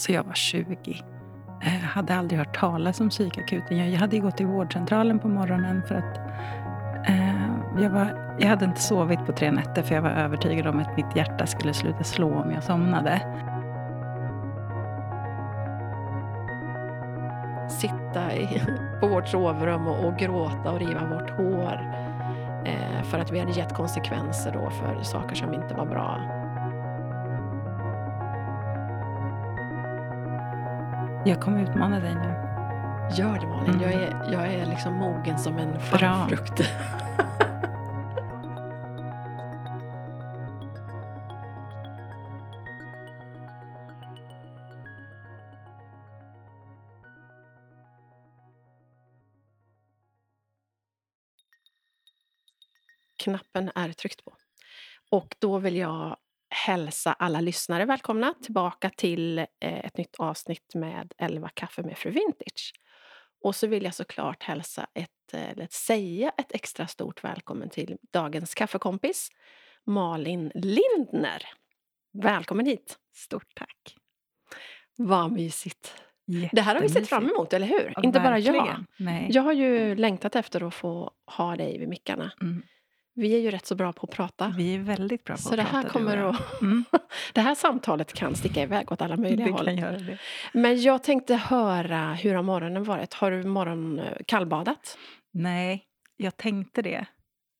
Alltså jag var 20. Jag eh, hade aldrig hört talas om psykakuten. Jag hade ju gått till vårdcentralen på morgonen för att eh, jag, var, jag hade inte sovit på tre nätter för jag var övertygad om att mitt hjärta skulle sluta slå om jag somnade. Sitta i, på vårt sovrum och, och gråta och riva vårt hår eh, för att vi hade gett konsekvenser då för saker som inte var bra. Jag kommer utmana dig nu. Gör det Malin. Mm. Jag, är, jag är liksom mogen som en fallfrukt. Knappen är tryckt på. Och då vill jag hälsa alla lyssnare välkomna tillbaka till eh, ett nytt avsnitt med 11 kaffe med fru Vintage. Och så vill jag såklart hälsa ett, eh, eller säga ett extra stort välkommen till dagens kaffekompis Malin Lindner. Välkommen hit! Stort tack. Vad mysigt! Det här har vi sett fram emot, eller hur? Ja, Inte bara jag. verkligen. Nej. Jag har ju längtat efter att få ha dig vid mickarna. Mm. Vi är ju rätt så bra på att prata. Vi är väldigt bra på Så att det här, prata, du kommer att, Mm. det här samtalet kan sticka iväg åt alla möjliga Det håll. kan göra det. Men jag tänkte höra, hur har morgonen varit? Har du morgon eh, kallbadat? Nej, jag tänkte det.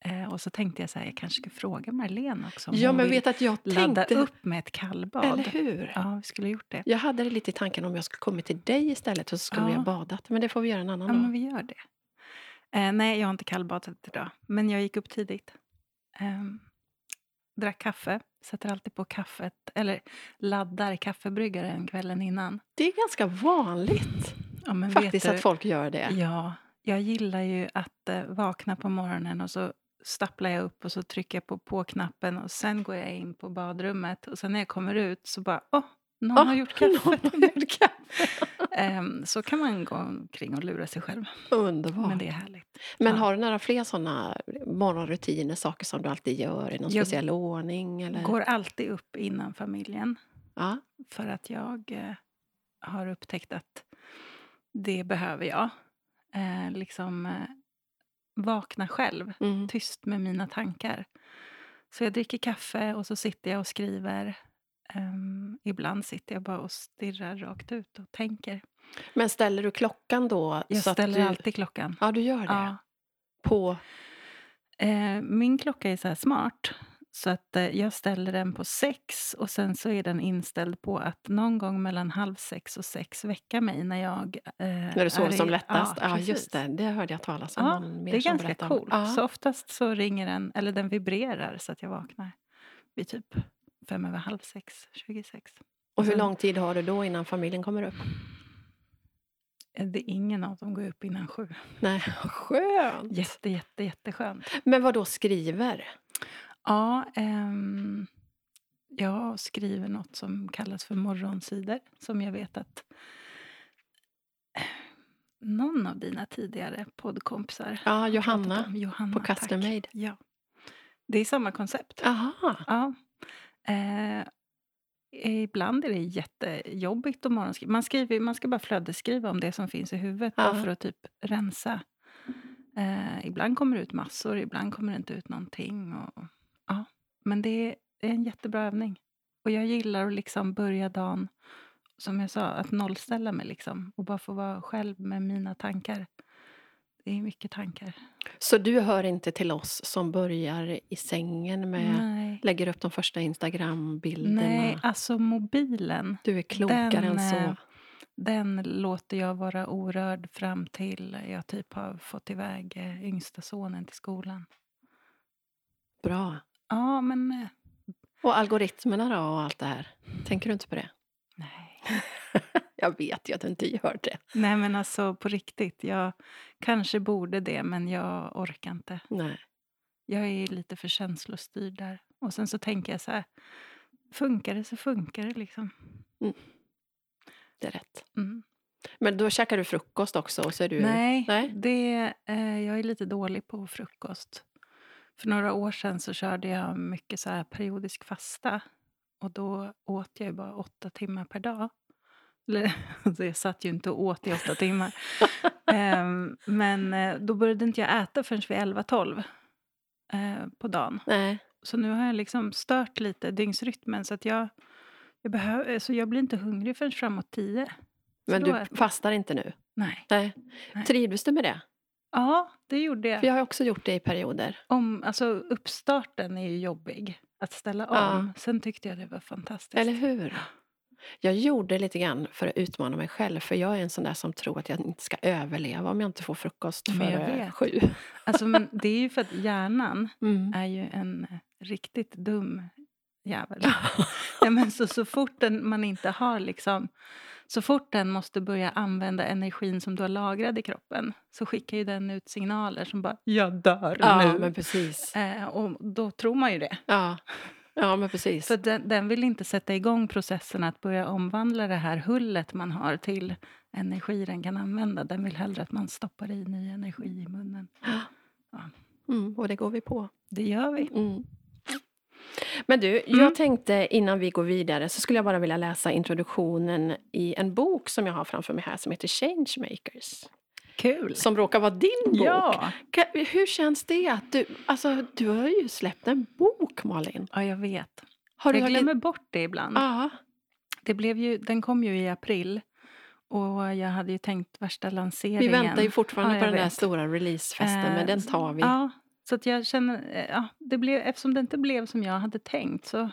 Eh, och så tänkte jag så här, jag kanske ska fråga Marlene också om Ja, hon men vill vet att jag ladda tänkte... upp med ett kallbad. Eller hur? Ja, vi skulle ha gjort det. Jag hade det lite i tanken om jag skulle kommit till dig istället och så skulle Ja. vi ha badat. Men det får vi göra en annan Ja, dag. men vi gör det. Eh, nej, jag har inte kallbadat idag. Men jag gick upp tidigt. Ehm, drack kaffe. Sätter alltid på kaffet. Eller laddar kaffebryggaren kvällen innan. Det är ganska vanligt Ja, faktiskt du, att folk gör det. Ja, jag gillar ju att eh, vakna på morgonen och så stapplar jag upp och så trycker jag på på-knappen och sen går jag in på badrummet och sen när jag kommer ut så bara åh, någon Åh, har gjort kaffe. Ehm, så kan man gå omkring och lura sig själv. Underbart. Men det är härligt. men Ja. har du några fler såna morgonrutiner, saker som du alltid gör i någon Jag speciell ordning? Eller? Går alltid upp innan familjen Ja. för att jag eh, har upptäckt att det behöver jag. Eh, liksom eh, vakna själv, Mm. tyst med mina tankar. Så jag dricker kaffe och så sitter jag och skriver. Ehm, ibland sitter jag bara och stirrar rakt ut och tänker. Men ställer du klockan då? Jag ställer du... alltid klockan. Ja, du gör det? Ja. På... Eh, min klocka är så här smart. Så att eh, jag ställer den på sex och sen så är den inställd på att någon gång mellan halv sex och sex väcka mig när jag eh, När du sover i- som lättast? Ja, precis. just det. Det hörde jag talas om. Ja, det är ganska coolt. Ja. Så oftast så ringer den, eller den vibrerar så att jag vaknar vid typ fem över halv sex, 26. Och hur sen- lång tid har du då innan familjen kommer upp? Eh, Det är ingen av dem går upp innan sju. Nej, skönt! Jätte, jätte, jätteskönt. Men vad då skriver? Ja, ehm, jag skriver något som kallas för morgonsidor. Som jag vet att eh, någon av dina tidigare poddkompisar Ja, Johanna. Johanna på Custom. Made. Ja. Det är samma koncept. Aha. Ja. Eh, ibland är det jättejobbigt att morgonskriva. Man, skriver, man ska bara flödesskriva om det som finns i huvudet. Ja. Bara för att typ rensa. Eh, ibland kommer det ut massor, ibland kommer det inte ut någonting. Och, ja. Men det är en jättebra övning. Och jag gillar att liksom börja dagen, som jag sa, att nollställa mig. Liksom, och bara få vara själv med mina tankar. Det är mycket tankar. Så du hör inte till oss som börjar i sängen med... Nej. Lägger upp de första Instagram-bilderna? Nej, alltså mobilen. Du är klokare Den, än så. eh, Den låter jag vara orörd fram till jag typ har fått iväg eh, yngsta sonen till skolan. Bra. Ja, men eh, Och algoritmerna då och allt det här? Tänker du inte på det? nej. Jag vet ju att du inte gör det. Nej, men alltså på riktigt. Jag kanske borde det, men jag orkar inte. Nej. Jag är lite för känslostyrd där. Och sen så tänker jag så här. Funkar det så funkar det liksom. Det är rätt. Mm. Men då käkar du frukost också? Och så är du... Nej, Nej? Det, eh, jag är lite dålig på frukost. För några år sedan så körde jag mycket så här periodisk fasta. Och då åt jag bara åtta timmar per dag. Alltså jag satt ju inte och åt i åtta timmar. Ehm, men eh, då började inte jag äta förrän vid 11-12 eh, på dagen. Nej. Så nu har jag liksom stört lite dygnsrytmen så att jag, jag, behöver, så jag blir inte hungrig förrän framåt 10. Så Men du jag. fastar inte nu? Nej. Nej. Nej. Trivdes du med det? Ja, det gjorde För jag. jag har också gjort det i perioder. Om, alltså, uppstarten är ju jobbig att ställa om. Ja. Sen tyckte jag det var fantastiskt. Eller hur? Jag gjorde lite grann för att utmana mig själv. För jag är en sån där som tror att jag inte ska överleva om jag inte får frukost före sju. Alltså, men det är ju för att hjärnan Mm. är ju en eh, riktigt dum jävel. ja, men så, så fort den, man inte har liksom... Så fort den måste börja använda energin som du har lagrad i kroppen så skickar ju den ut signaler som bara “jag dör Ja, nu”. men precis. Eh, och då tror man ju det. Ja, ja men precis. För den, den vill inte sätta igång processen att börja omvandla det här hullet man har till energi den kan använda. Den vill hellre att man stoppar i ny energi i munnen. Mm, och det går vi på. Det gör vi. Mm. Men du, Mm. jag tänkte innan vi går vidare så skulle jag bara vilja läsa introduktionen i en bok som jag har framför mig här som heter Changemakers. Kul! Som råkar vara din bok. Ja. Hur känns det? att du, alltså, du har ju släppt en bok, Malin. ja, jag vet. Har du jag tagit- glömmer bort det ibland. Ja, Det blev ju, den kom ju i april. Och jag hade ju tänkt värsta lanseringen. vi väntar ju fortfarande Ja, på den där vet. stora releasefesten, Eh, men den tar vi. Ja, så att jag känner... eh, Ja, det blev, eftersom det inte blev som jag hade tänkt så,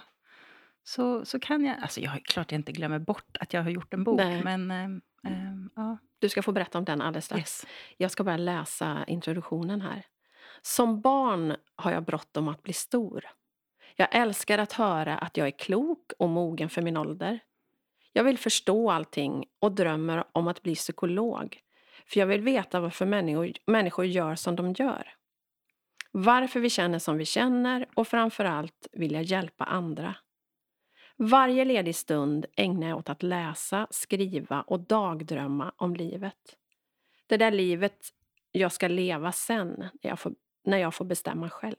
så, så kan jag... Alltså jag klart jag inte glömmer bort att jag har gjort en bok. Nej. Men ehm, ja, Du ska få berätta om den alldeles strax. yes. Jag ska bara läsa introduktionen här. Som barn har jag bråttom att bli stor. Jag älskar att höra att jag är klok och mogen för min ålder. Jag vill förstå allting och drömmer om att bli psykolog. För jag vill veta varför människor, människor gör som de gör. Varför vi känner som vi känner och framförallt vill jag hjälpa andra. Varje ledig stund ägnar jag åt att läsa, skriva och dagdrömma om livet. Det där livet jag ska leva sen, när jag får, när jag får bestämma själv.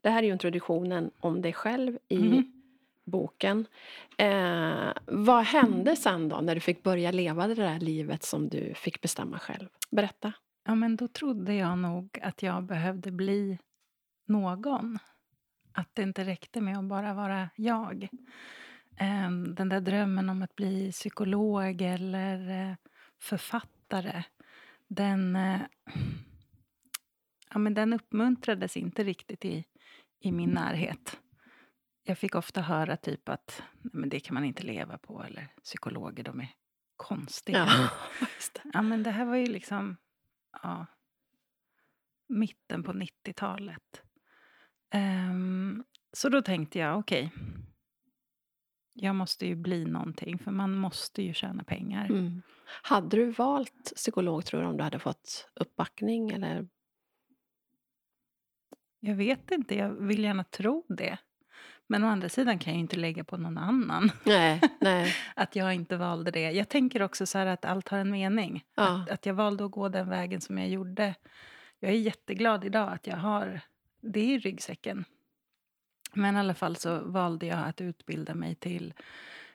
Det här är introduktionen om dig själv i Mhm. boken. Eh, vad hände sen då, när du fick börja leva det där livet som du fick bestämma själv? Berätta. Ja, men då trodde jag nog att jag behövde bli någon. Att det inte räckte med att bara vara jag. Ehm, Den där drömmen om att bli psykolog eller eh, författare den, eh, ja, men den uppmuntrades inte riktigt i, i min närhet. Jag fick ofta höra typ att Nej, men det kan man inte leva på eller psykologer de är konstiga. Ja. Ja, men det här var ju liksom ja, mitten på 90-talet. Ehm, så då tänkte jag, okej. jag måste ju bli någonting, för man måste ju tjäna pengar. Mm. Hade du valt psykolog tror du om du hade fått uppbackning? Eller? Jag vet inte, jag vill gärna tro det. Men å andra sidan kan jag ju inte lägga på någon annan Nej, nej. att jag inte valde det. Jag tänker också så att allt har en mening. Ja. Att, att jag valde att gå den vägen som jag gjorde. Jag är jätteglad idag att jag har det i ryggsäcken. Men i alla fall så valde jag att utbilda mig till...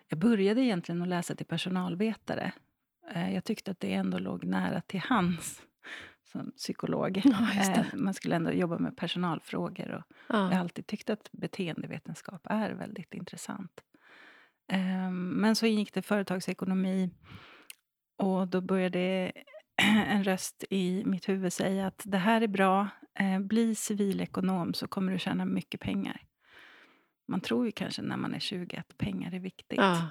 Jag började egentligen att läsa till personalvetare. Eh, Jag tyckte att det ändå låg nära till hands som psykolog. Ja. Eh, Man skulle ändå jobba med personalfrågor. Och jag har Ja. alltid tyckt att beteendevetenskap är väldigt intressant. Ehm, Men så gick det företagsekonomi och då började en röst i mitt huvud säga att det här är bra, eh, bli civilekonom så kommer du tjäna mycket pengar. Man tror ju kanske när man är 20 att pengar är viktigt. Ja.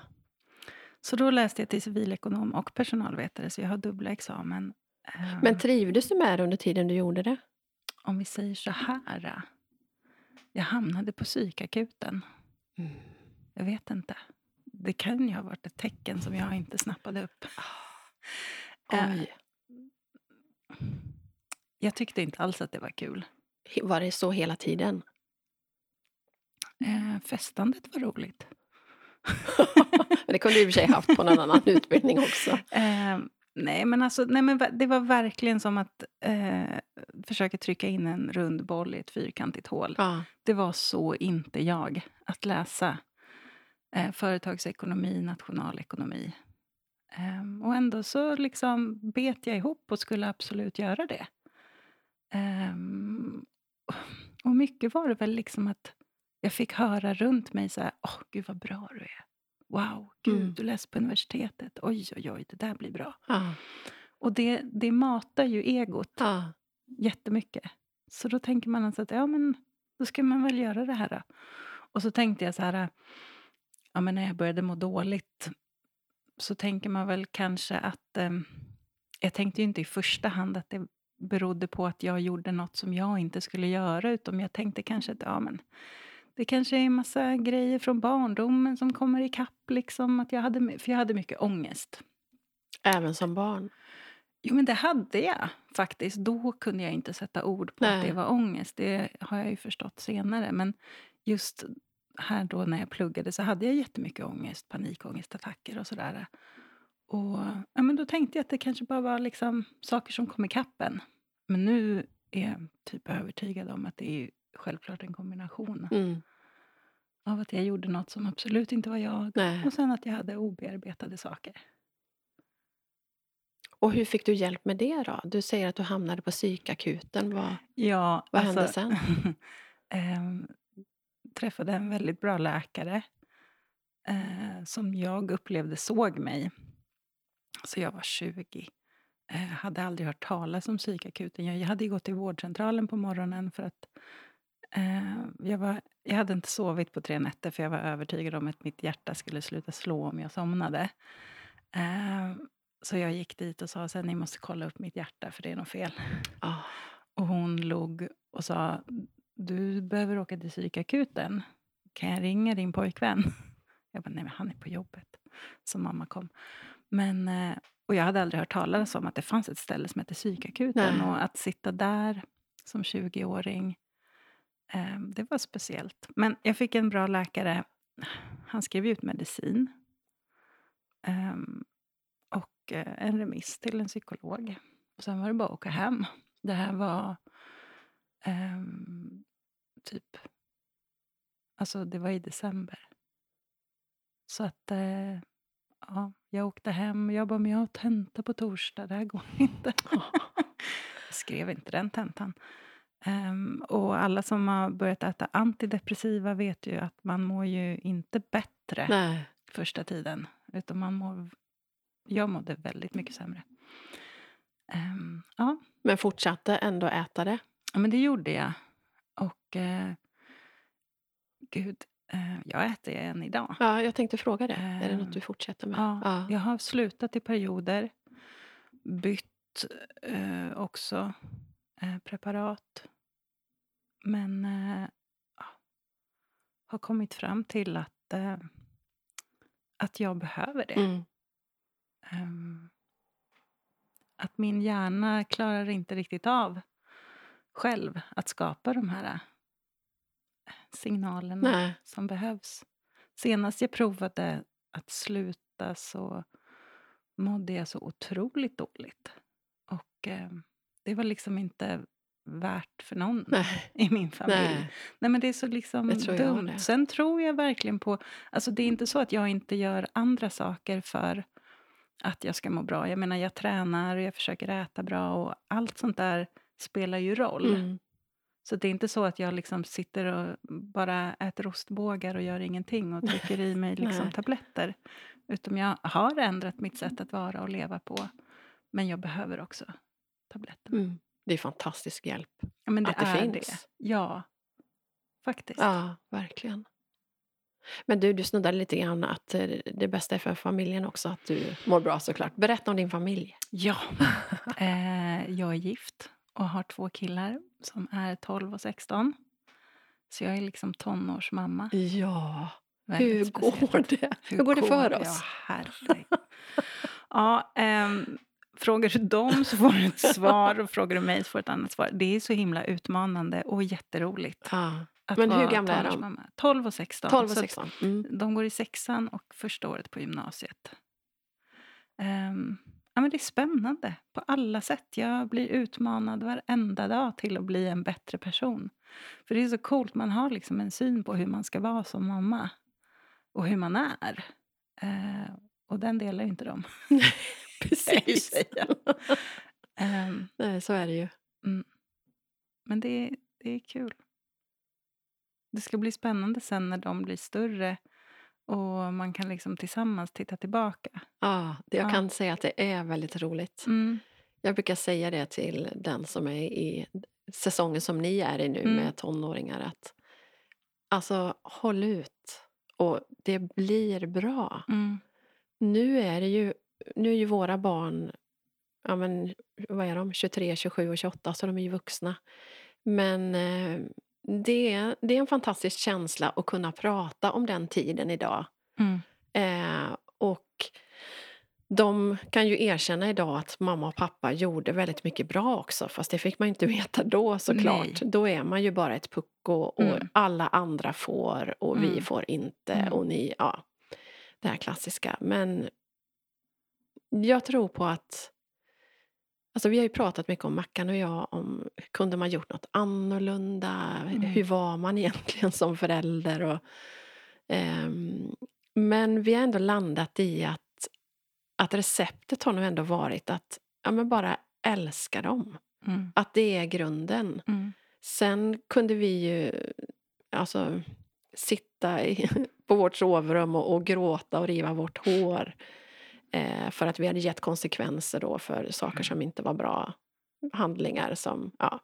Så då läste jag till civilekonom och personalvetare så jag har dubbla examen. Ehm, Men trivdes du med det under tiden du gjorde det? om vi säger så här. äh, Jag hamnade på psykakuten. Mm. Jag vet inte. Det kan ju ha varit ett tecken som jag inte snappade upp. Eh, Oj. Jag tyckte inte alls att det var kul. Var det så hela tiden? Eh, festandet var roligt. Men det kunde du i och för sig haft på någon annan utbildning också. Eh, nej, men alltså, nej, men det var verkligen som att eh, försöka trycka in en rund boll i ett fyrkantigt hål. Ja. Det var så inte jag att läsa eh, företagsekonomi, nationalekonomi. Ehm, och ändå så liksom bet jag ihop och skulle absolut göra det. Ehm, och mycket var det väl liksom att jag fick höra runt mig så här, åh gud vad bra du är. Wow, gud Mm. du läser på universitetet. Oj, oj, oj, det där blir bra. Ja. Och det, det matar ju egot Ja. jättemycket. Så då tänker man alltså att ja, men då ska man väl göra det här. Då. Och så tänkte jag så här, ja, men när jag började må dåligt så tänker man väl kanske att... Eh, jag tänkte ju inte i första hand att det berodde på att jag gjorde något som jag inte skulle göra, utan jag tänkte kanske att ja, men det kanske är en massa grejer från barndomen som kommer ikapp. Liksom, att jag hade, för jag hade mycket ångest. Även som barn? Jo, men det hade jag faktiskt. Då kunde jag inte sätta ord på Nej. att det var ångest. Det har jag ju förstått senare. Men just här då när jag pluggade så hade jag jättemycket ångest, panikångestattacker och sådär. Och ja, men då tänkte jag att det kanske bara var liksom saker som kom ikapp en. Men nu är jag typ övertygad om att det är självklart en kombination Mm. av att jag gjorde något som absolut inte var jag Nej. och sen att jag hade obearbetade saker. Och hur fick du hjälp med det då? Du säger att du hamnade på psykakuten. Vad... Ja, Vad hände alltså, sen? ehm, träffade en väldigt bra läkare eh, som jag upplevde såg mig. Så jag var 20. Eh, hade aldrig hört talas om psykakuten. Jag, jag hade gått till vårdcentralen på morgonen för att eh, jag, var, jag hade inte sovit på tre nätter för jag var övertygad om att mitt hjärta skulle sluta slå om jag somnade. Eh, så jag gick dit och sa att ni måste kolla upp mitt hjärta för det är något fel. Ah. Och hon log och sa, du behöver åka till psykakuten. Kan jag ringa din pojkvän? Jag bara, nej men han är på jobbet. Så mamma kom. Men, eh, och jag hade aldrig hört talas om att det fanns ett ställe som hette psykakuten. Nej. Och att sitta där som 20-åring, eh, det var speciellt. Men jag fick en bra läkare. Han skrev ut medicin. Ehm, och eh, en remiss till en psykolog. Och sen var det bara att åka hem. Det här var ehm, typ... Alltså, det var i december. Så att... Ja, jag åkte hem. Jag bara, men jag har tenta på torsdag. Det här går inte. jag skrev inte den tentan. Ehm, och alla som har börjat äta antidepressiva vet ju att man mår ju inte bättre Nej. första tiden. Utan man mår... Jag mådde väldigt mycket sämre. Ehm, ja, Men fortsatte ändå äta det? Ja, men det gjorde jag. Och eh, gud, jag äter än idag. Ja, jag tänkte fråga det. Är det något du fortsätter med? Ja, Ja. Jag har slutat i perioder. Bytt eh, också eh, preparat. Men eh, har kommit fram till att, eh, att jag behöver det. Mm. Ehm, att min hjärna klarar inte riktigt av själv att skapa de här eh, signalerna Nej. som behövs. Senast jag provade att sluta så mådde jag så otroligt dåligt. Och eh, det var liksom inte värt för någon Nej. i min familj. Nej. Nej, men det är så liksom dumt. Sen tror jag verkligen på... Alltså det är inte så att jag inte gör andra saker för att jag ska må bra. Jag menar, jag tränar och jag försöker äta bra och allt sånt där spelar ju roll. Mm. Så det är inte så att jag liksom sitter och bara äter ostbågar och gör ingenting och trycker i mig liksom tabletter. Utan jag har ändrat mitt sätt att vara och leva på. Men jag behöver också tabletterna. Mm. Det är fantastisk hjälp. Ja, det Att det är finns. det. Ja, faktiskt. Ja, verkligen. Men du, du snuddade lite grann att eh, det bästa är för familjen också att du mår bra såklart. Berätta om din familj. Ja. Eh, jag är gift och har två killar som är 12 och 16. Så jag är liksom tonårsmamma. Ja, hur speciellt. går det? Hur, går det för oss? Ja, ja, ehm, frågar du dem så får du ett svar och frågar du mig så får du ett annat svar. Det är så himla utmanande och jätteroligt. Ja. Men hur gamla är de? tonårsmamma. 12 och 16. 12 och Så att 16. Mm. De går i sexan och första året på gymnasiet. Ehm, ja, men det är spännande på alla sätt. Jag blir utmanad varenda dag till att bli en bättre person. För det är så coolt, man har liksom en syn på hur man ska vara som mamma. Och hur man är. Eh, Och den delar ju inte de. Precis. Ehm, Nej, så är det ju. men det, det är kul. Det ska bli spännande sen när de blir större och man kan liksom tillsammans titta tillbaka. Ja, jag Ja. kan säga att det är väldigt roligt. Mm. Jag brukar säga det till den som är i säsongen som ni är i nu Mm. med tonåringar att alltså håll ut och det blir bra. Mm. Nu är det ju, nu är ju våra barn, ja men vad är de, 23, 27 och 28 så de är ju vuxna. Men eh, det, är- det är en fantastisk känsla att kunna prata om den tiden idag. Mm. Eh, och de kan ju erkänna idag att mamma och pappa gjorde väldigt mycket bra också. Fast det fick man ju inte veta då såklart. Nej. Då är man ju bara ett pucko och Mm. alla andra får och vi Mm. får inte. Mm. Och ni, ja. Det här klassiska. Men jag tror på att Alltså vi har ju pratat mycket om Mackan och jag om kunde man gjort något annorlunda? Mm. Hur var man egentligen som förälder? Och, ehm, men vi har ändå landat i att, att receptet har nog ändå varit att ja, men bara älska dem. Mm. Att det är grunden. Mm. Sen kunde vi ju alltså, sitta i, på vårt sovrum och, och gråta och riva vårt hår. Eh, för att vi hade gett konsekvenser då för saker som inte var bra. Handlingar som, ja.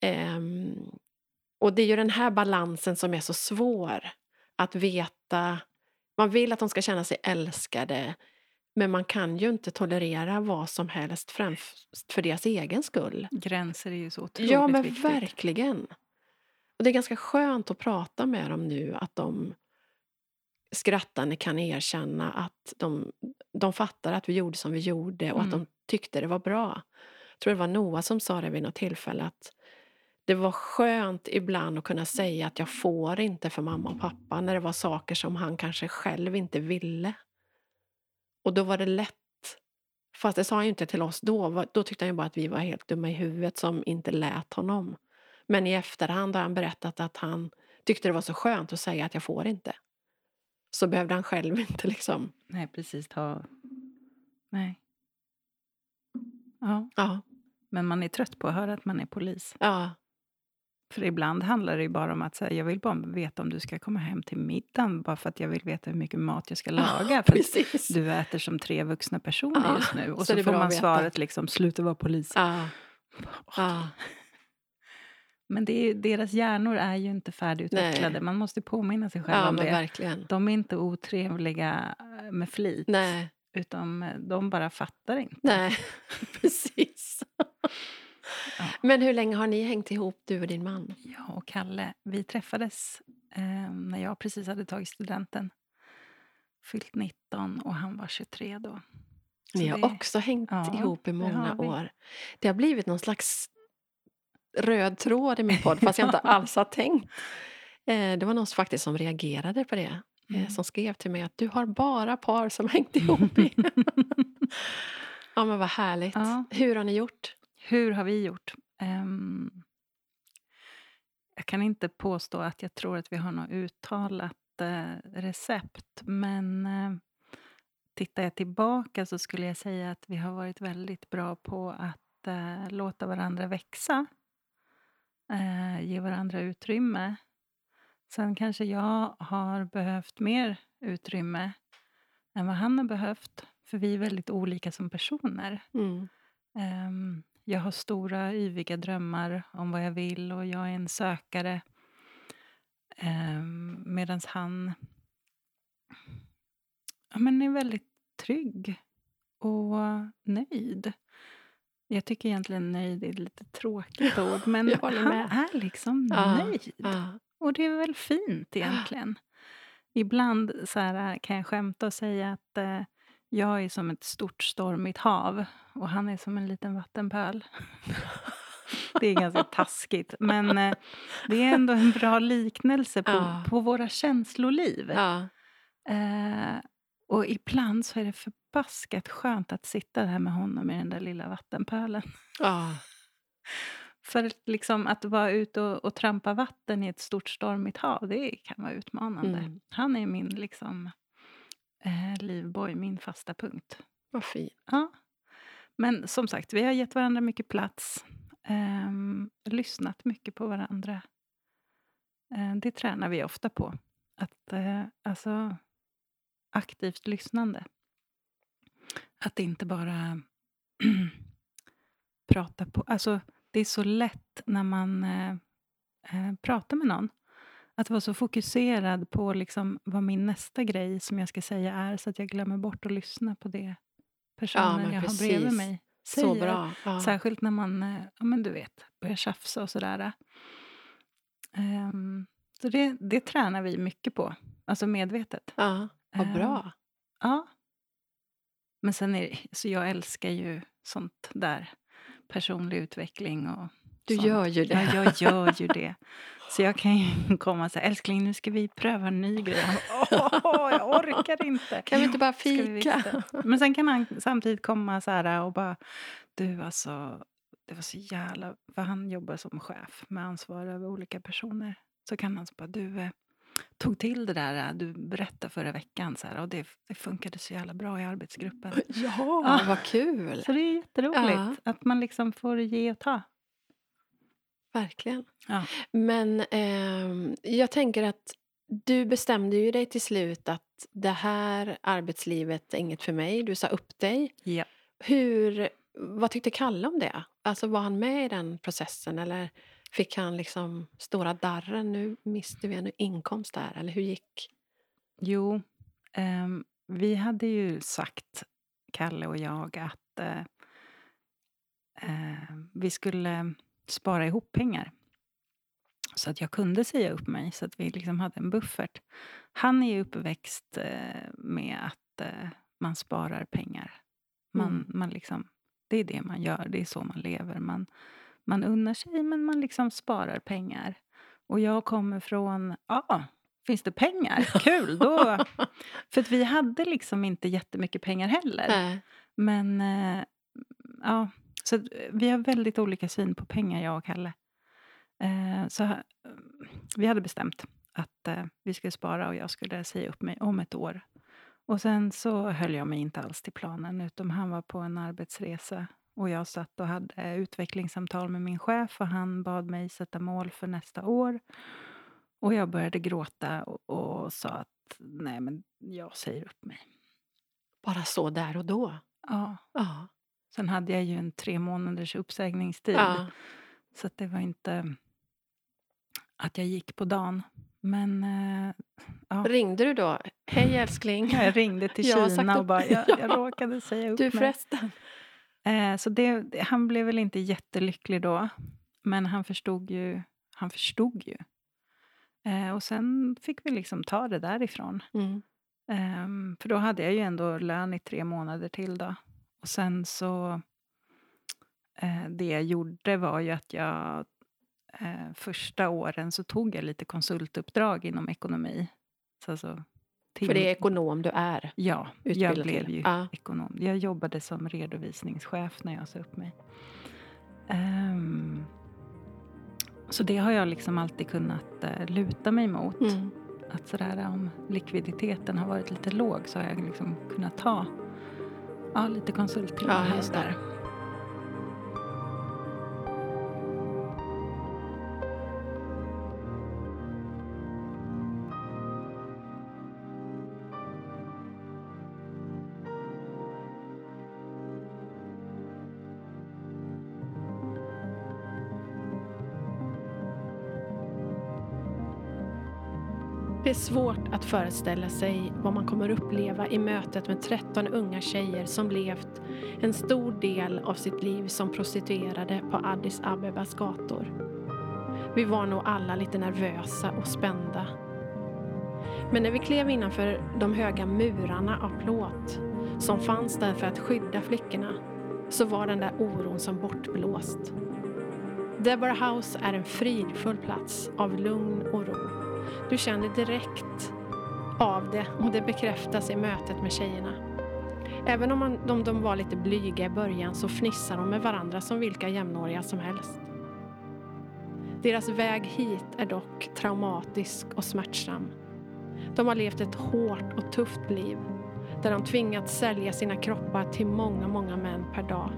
Ehm, och det är ju den här balansen som är så svår. Att veta, man vill att de ska känna sig älskade. Men man kan ju inte tolerera vad som helst främst för deras egen skull. Gränser är ju så otroligt Ja, men viktigt. verkligen. Och det är ganska skönt att prata med dem nu, att de skrattande kan erkänna att de, de fattar att vi gjorde som vi gjorde och att Mm. de tyckte det var bra. Jag tror det var Noah som sa det vid något tillfälle att det var skönt ibland att kunna säga att jag får inte för mamma och pappa när det var saker som han kanske själv inte ville. Och då var det lätt. Fast det sa han ju inte till oss då. Då tyckte han ju bara att vi var helt dumma i huvudet som inte lät honom. Men i efterhand har han berättat att han tyckte det var så skönt att säga att jag får inte. Så behövde han själv inte liksom. Nej, precis. Ta... Nej. Ja, Ja, men man är trött på att höra att man är polis. ja, För ibland handlar det ju bara om att säga, jag vill bara veta om du ska komma hem till middagen bara för att jag vill veta hur mycket mat jag ska laga. för att precis. du äter som tre vuxna personer Ja, just nu. Och så så, får man svaret liksom, sluta vara polis. Ja, ja, Men det deras hjärnor är ju inte färdigutvecklade. Nej. Man måste påminna sig själv ja om det. verkligen. De är inte otrevliga eh, med flit. Nej, Utan eh, de bara fattar inte. nej, precis. Ja. Men hur länge har ni hängt ihop, du och din man? Jag och Kalle, vi träffades eh, när jag precis hade tagit studenten. Fyllt 19 och han var 23 då. Så Ni har det- också hängt Ja, ihop i många år. Det har blivit någon slags röd tråd i min podd, fast jag inte alls har tänkt. Eh, det var någon som faktiskt som reagerade på det. Eh, Mm. som skrev till mig att du har bara par som hängt ihop. I. ja men vad härligt. Ja. Hur har ni gjort? Hur har vi gjort? Ehm, jag kan inte påstå att jag tror att vi har något uttalat eh, recept. Men eh, tittar jag tillbaka så skulle jag säga att vi har varit väldigt bra på att eh, låta varandra växa. Eh, ge varandra utrymme. Sen kanske jag har behövt mer utrymme än vad han har behövt. För vi är väldigt olika som personer. Mm. Ehm, jag har stora yviga drömmar om vad jag vill och jag är en sökare. Um, Medan han ja, men är väldigt trygg och nöjd. Jag tycker egentligen nöjd är ett lite tråkigt ord, men han med. är liksom Ja, nöjd. Ja, Och det är väl fint egentligen. Ibland så här, kan jag skämta och säga att eh, jag är som ett stort stormigt hav och han är som en liten vattenpöl. det är ganska taskigt, men eh, det är ändå en bra liknelse på, Ja. på våra känsloliv. ja, Eh, och ibland så är det förbaskat skönt att sitta där med honom i den där lilla vattenpölen. ja, För att liksom att vara ute och, och trampa vatten i ett stort stormigt hav, det kan vara utmanande. Mm. Han är min liksom eh, Livboj min fasta punkt. Vad fint. Ja. Men som sagt, vi har gett varandra mycket plats. ehm, lyssnat mycket på varandra. Eh, det tränar vi ofta på. Att, eh, alltså, aktivt lyssnande. Att inte bara prata på... Alltså, det är så lätt när man eh, eh, pratar med någon att vara så fokuserad på liksom vad min nästa grej som jag ska säga är så att jag glömmer bort att lyssna på det personen men jag har bredvid precis. mig säger. Så bra. Ja. Särskilt när man eh, ja, men du vet, börjar tjafsa och sådär. Ehm, så det, det tränar vi mycket på, alltså medvetet. ja. Vad bra. Ja. Men sen är det, så jag älskar ju sånt där. Personlig utveckling och Du sånt. gör ju det. Ja, jag gör ju det. Så jag kan ju komma och säga, älskling nu ska vi pröva en ny grej. Åh, jag orkar inte. Kan vi inte bara fika? Men sen kan han samtidigt komma så här och bara, du alltså, det var så jävla, för han jobbar som chef med ansvar över olika personer. Så kan han så bara, du eh, tog till det där eh, du berättade förra veckan så här, och det, det funkade så jävla bra i arbetsgruppen. Ja, Ja. vad kul. Så det är jätteroligt Ja. att man liksom får ge och ta. Verkligen. Ja. Men ehm, jag tänker att du bestämde ju dig till slut att det här arbetslivet är inget för mig. Du sa upp dig. Ja. Hur, vad tyckte Kalle om det? Alltså var han med i den processen eller fick han liksom stora darren? Nu mister vi en inkomst där. Eller hur gick? Jo, ehm, vi hade ju sagt, Kalle och jag, att eh, eh, vi skulle spara ihop pengar. Så att jag kunde säga upp mig, så att vi liksom hade en buffert. Han är ju uppväxt eh, med att eh, man sparar pengar. Man, Mm. man liksom, det är det man gör, det är så man lever. Man, man unnar sig, men man liksom sparar pengar. Och jag kommer från, ja, finns det pengar? Kul! Då. För att vi hade liksom inte jättemycket pengar heller. Nej. Men eh, ja, så att vi har väldigt olika syn på pengar, jag och Kalle. Eh, så eh, vi hade bestämt att eh, vi skulle spara och jag skulle säga upp mig om ett år. Och sen så höll jag mig inte alls till planen, utan han var på en arbetsresa. Och jag satt och hade utvecklingssamtal med min chef och han bad mig sätta mål för nästa år. Och jag började gråta och, och sa att nej, men jag säger upp mig. Bara så där och då? Ja. Ja. Sen hade jag ju en tre månaders uppsägningstid. ja. Så det var inte att jag gick på dagen. Men eh, ja. Ringde du då? Hej älskling. jag ringde till Kina och bara, jag, jag Ja. råkade säga upp Du mig. förresten. Eh, så det, han blev väl inte jättelycklig då. Men han förstod ju. Han förstod ju. Eh, och sen fick vi liksom ta det därifrån. Mm. Ehm, för då hade jag ju ändå lön i tre månader till då. Och sen så... Eh, det jag gjorde var ju att jag... Första åren så tog jag lite konsultuppdrag inom ekonomi. Så alltså, till, För det är ekonom du är. Ja, jag blev till. ju Ja. ekonom. Jag jobbade som redovisningschef när jag sa upp mig. Ehm, så det har jag liksom alltid kunnat eh, luta mig mot. Mm. Att sådär, om likviditeten har varit lite låg så har jag liksom kunnat ta ja, lite konsulttimmar Ja, här och där. Är svårt att föreställa sig vad man kommer uppleva i mötet med 13 unga tjejer som levt en stor del av sitt liv som prostituerade på Addis Abebas gator. Vi var nog alla lite nervösa och spända. Men när vi klev innanför de höga murarna av plåt som fanns där för att skydda flickorna så var den där oron som bortblåst. Deborah House är en fridfull plats av lugn och ro. Du känner direkt av det och det bekräftas i mötet med tjejerna. Även om man, de, de var lite blyga i början så fnissar de med varandra som vilka jämnåriga som helst. Deras väg hit är dock traumatisk och smärtsam. De har levt ett hårt och tufft liv där de tvingats sälja sina kroppar till många, många män per dag.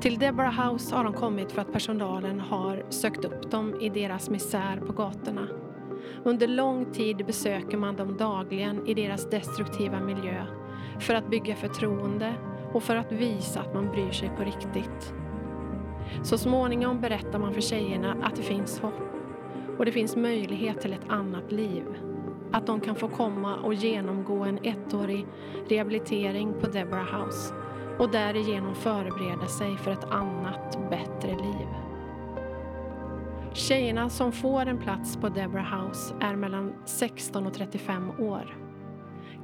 Till Deborah House har de kommit för att personalen har sökt upp dem i deras misär på gatorna. Under lång tid besöker man dem dagligen i deras destruktiva miljö för att bygga förtroende och för att visa att man bryr sig på riktigt. Så småningom berättar man för tjejerna att det finns hopp och det finns möjlighet till ett annat liv. Att de kan få komma och genomgå en ettårig rehabilitering på Deborah House och därigenom förbereda sig för ett annat, bättre liv. Tjejerna som får en plats på Deborah House är mellan 16 och 35 år.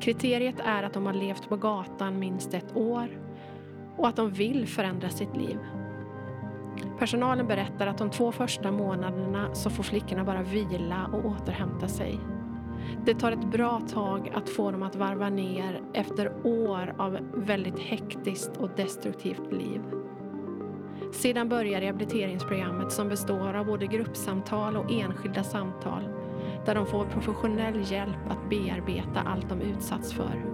Kriteriet är att de har levt på gatan minst ett år och att de vill förändra sitt liv. Personalen berättar att de två första månaderna så får flickorna bara vila och återhämta sig. Det tar ett bra tag att få dem att varva ner efter år av väldigt hektiskt och destruktivt liv. Sedan börjar rehabiliteringsprogrammet som består av både gruppsamtal och enskilda samtal där de får professionell hjälp att bearbeta allt de utsatts för.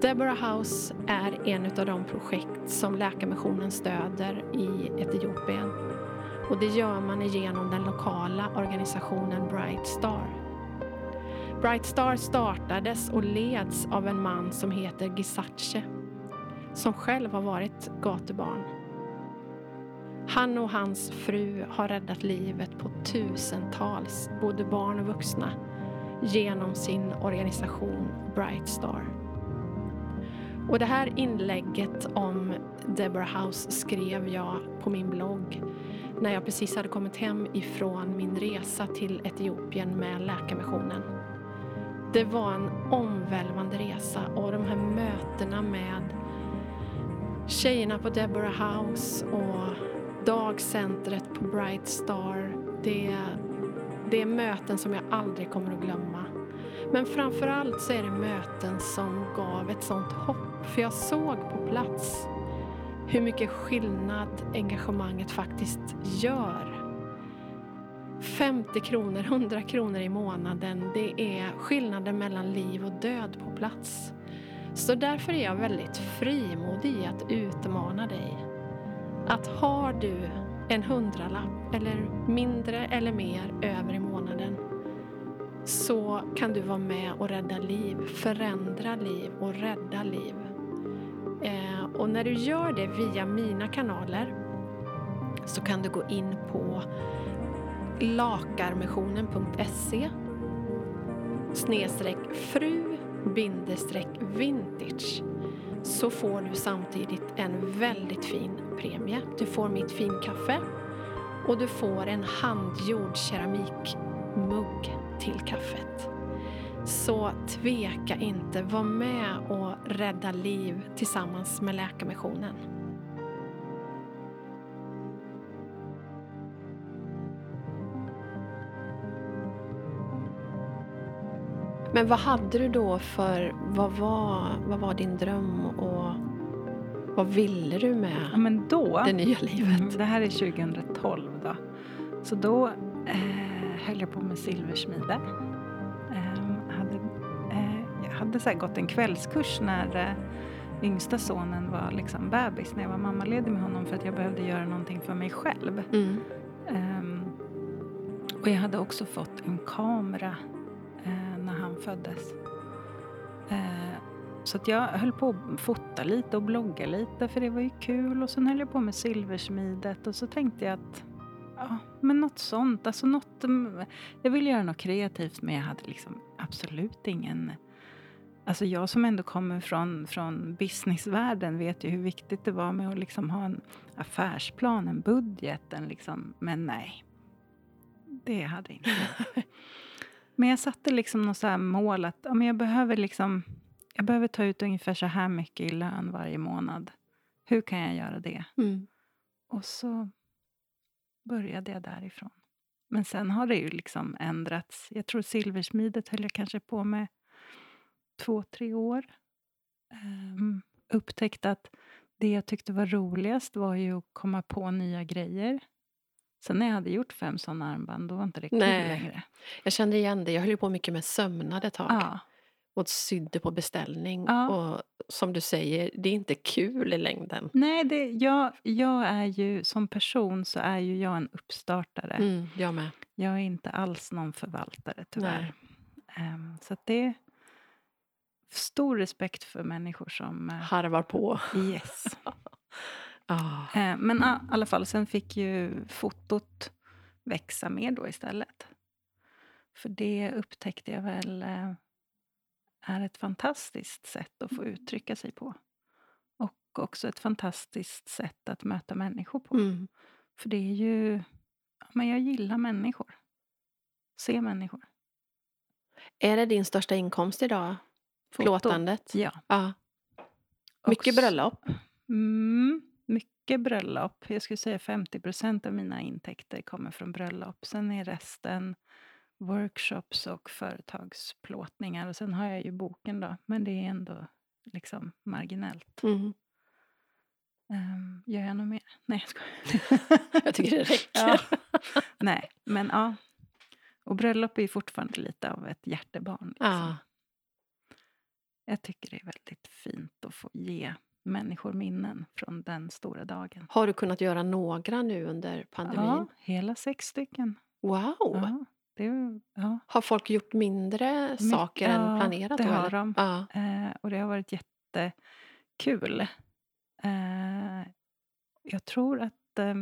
Deborah House är en av de projekt som Läkarmissionen stöder i Etiopien och det gör man genom den lokala organisationen Bright Star. Bright Star startades och leds av en man som heter Gisache som själv har varit gatubarn. Han och hans fru har räddat livet på tusentals, både barn och vuxna, genom sin organisation Bright Star. Och det här inlägget om Deborah House skrev jag på min blogg när jag precis hade kommit hem ifrån min resa till Etiopien med Läkarmissionen. Det var en omvälvande resa och de här mötena med tjejerna på Deborah House och dagcentret på Bright Star. Det, det är möten som jag aldrig kommer att glömma. Men framför allt så är det möten som gav ett sånt hopp. För jag såg på plats hur mycket skillnad engagemanget faktiskt gör. 50 kronor, 100 kronor i månaden, det är skillnaden mellan liv och död på plats. Så därför är jag väldigt frimodig i att utmana dig. Att har du en hundralapp eller mindre eller mer över i månaden så kan du vara med och rädda liv, förändra liv och rädda liv. Eh, och när du gör det via mina kanaler så kan du gå in på lakarmissionen.se snedstreck fru bindestreck vintage så får du samtidigt en väldigt fin premie. Du får mitt finkaffe och du får en handgjord keramikmugg till kaffet. Så tveka inte, var med och rädda liv tillsammans med Läkarmissionen. Men vad hade du då för, vad var, vad var din dröm och vad ville du med Ja, men då, det nya livet? Mm, det här är 2012 då. Så då eh, höll jag på med silversmide. Hade så gått en kvällskurs när eh, yngsta sonen var liksom bebis, när jag var mammaledig med honom för att jag behövde göra någonting för mig själv. Mm. Ehm, och jag hade också fått en kamera eh, när han föddes. Eh, så att jag höll på att fota lite och blogga lite för det var ju kul. Och sen höll jag på med silversmidet och så tänkte jag att ja, men något sånt. Alltså något, mm, jag ville göra något kreativt men jag hade liksom absolut ingen... Alltså jag som ändå kommer från, från businessvärlden vet ju hur viktigt det var med att liksom ha en affärsplan, en budget. En liksom, men nej, det hade inte. men jag satte liksom något så här mål att ja, men jag, behöver liksom, jag behöver ta ut ungefär så här mycket i lön varje månad. Hur kan jag göra det? Mm. Och så började jag därifrån. Men sen har det ju liksom ändrats. Jag tror silversmidet höll jag kanske på med två, tre år. Um, upptäckte att det jag tyckte var roligast var ju att komma på nya grejer. Sen när jag hade gjort fem såna armband, då var inte det kul Nej. längre. Jag kände igen det. Jag höll på mycket med sömnad ett tag. Ja. Och sydde på beställning. Ja. Och som du säger, det är inte kul i längden. Nej, det, jag, jag är ju som person så är ju jag en uppstartare. Mm, jag med. Jag är inte alls någon förvaltare tyvärr. Ehm, så det stor respekt för människor som... eh, Harvar på. yes. Ah. Eh, men i alla fall, sen fick ju fotot växa mer då istället. För det upptäckte jag väl eh, är ett fantastiskt sätt att få uttrycka sig på. Och också ett fantastiskt sätt att möta människor på. Mm. För det är ju... Men jag gillar människor. Se människor. Är det din största inkomst idag? Plåtandet? Ja. Ja. Mycket bröllop? Mm, mycket bröllop. Jag skulle säga 50% av mina intäkter kommer från bröllop. Sen är resten workshops och företagsplåtningar. Och sen har jag ju boken då, men det är ändå liksom marginellt. Mm. Um, gör jag något mer? Nej, jag skojar. Jag tycker det räcker. Ja. Nej, men ja. Och bröllop är ju fortfarande lite av ett hjärtebarn. Liksom. Ja. Jag tycker det är väldigt fint att få ge människor minnen från den stora dagen. Har du kunnat göra några nu under pandemin? Ja, hela sex stycken. Wow! Ja, det, ja. Har folk gjort mindre saker än ja, planerat? det då, har eller? de. Ja. Eh, och det har varit jättekul. Eh, jag tror att eh,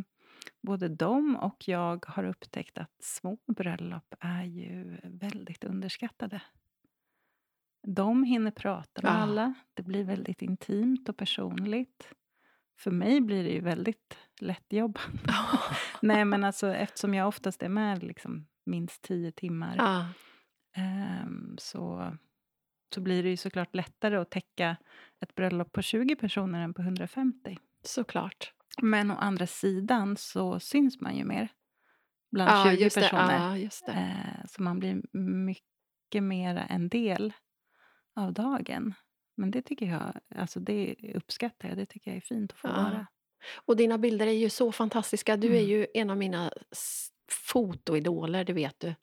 både de och jag har upptäckt att små bröllop är ju väldigt underskattade. De hinner prata med Ja. alla. Det blir väldigt intimt och personligt. För mig blir det ju väldigt lättjobbat. Nej, men alltså eftersom jag oftast är med liksom minst tio timmar ja. ehm, så, så blir det ju såklart lättare att täcka ett bröllop på 20 personer än på 150. Såklart. Men å andra sidan så syns man ju mer bland Ja, 20 just det. personer. Ja. Eh, så man blir mycket mera en del av dagen. Men det tycker jag, alltså det uppskattar jag. Det tycker jag är fint att få Ja. vara. Och dina bilder är ju så fantastiska. Du är Mm. ju en av mina fotoidoler, det vet du.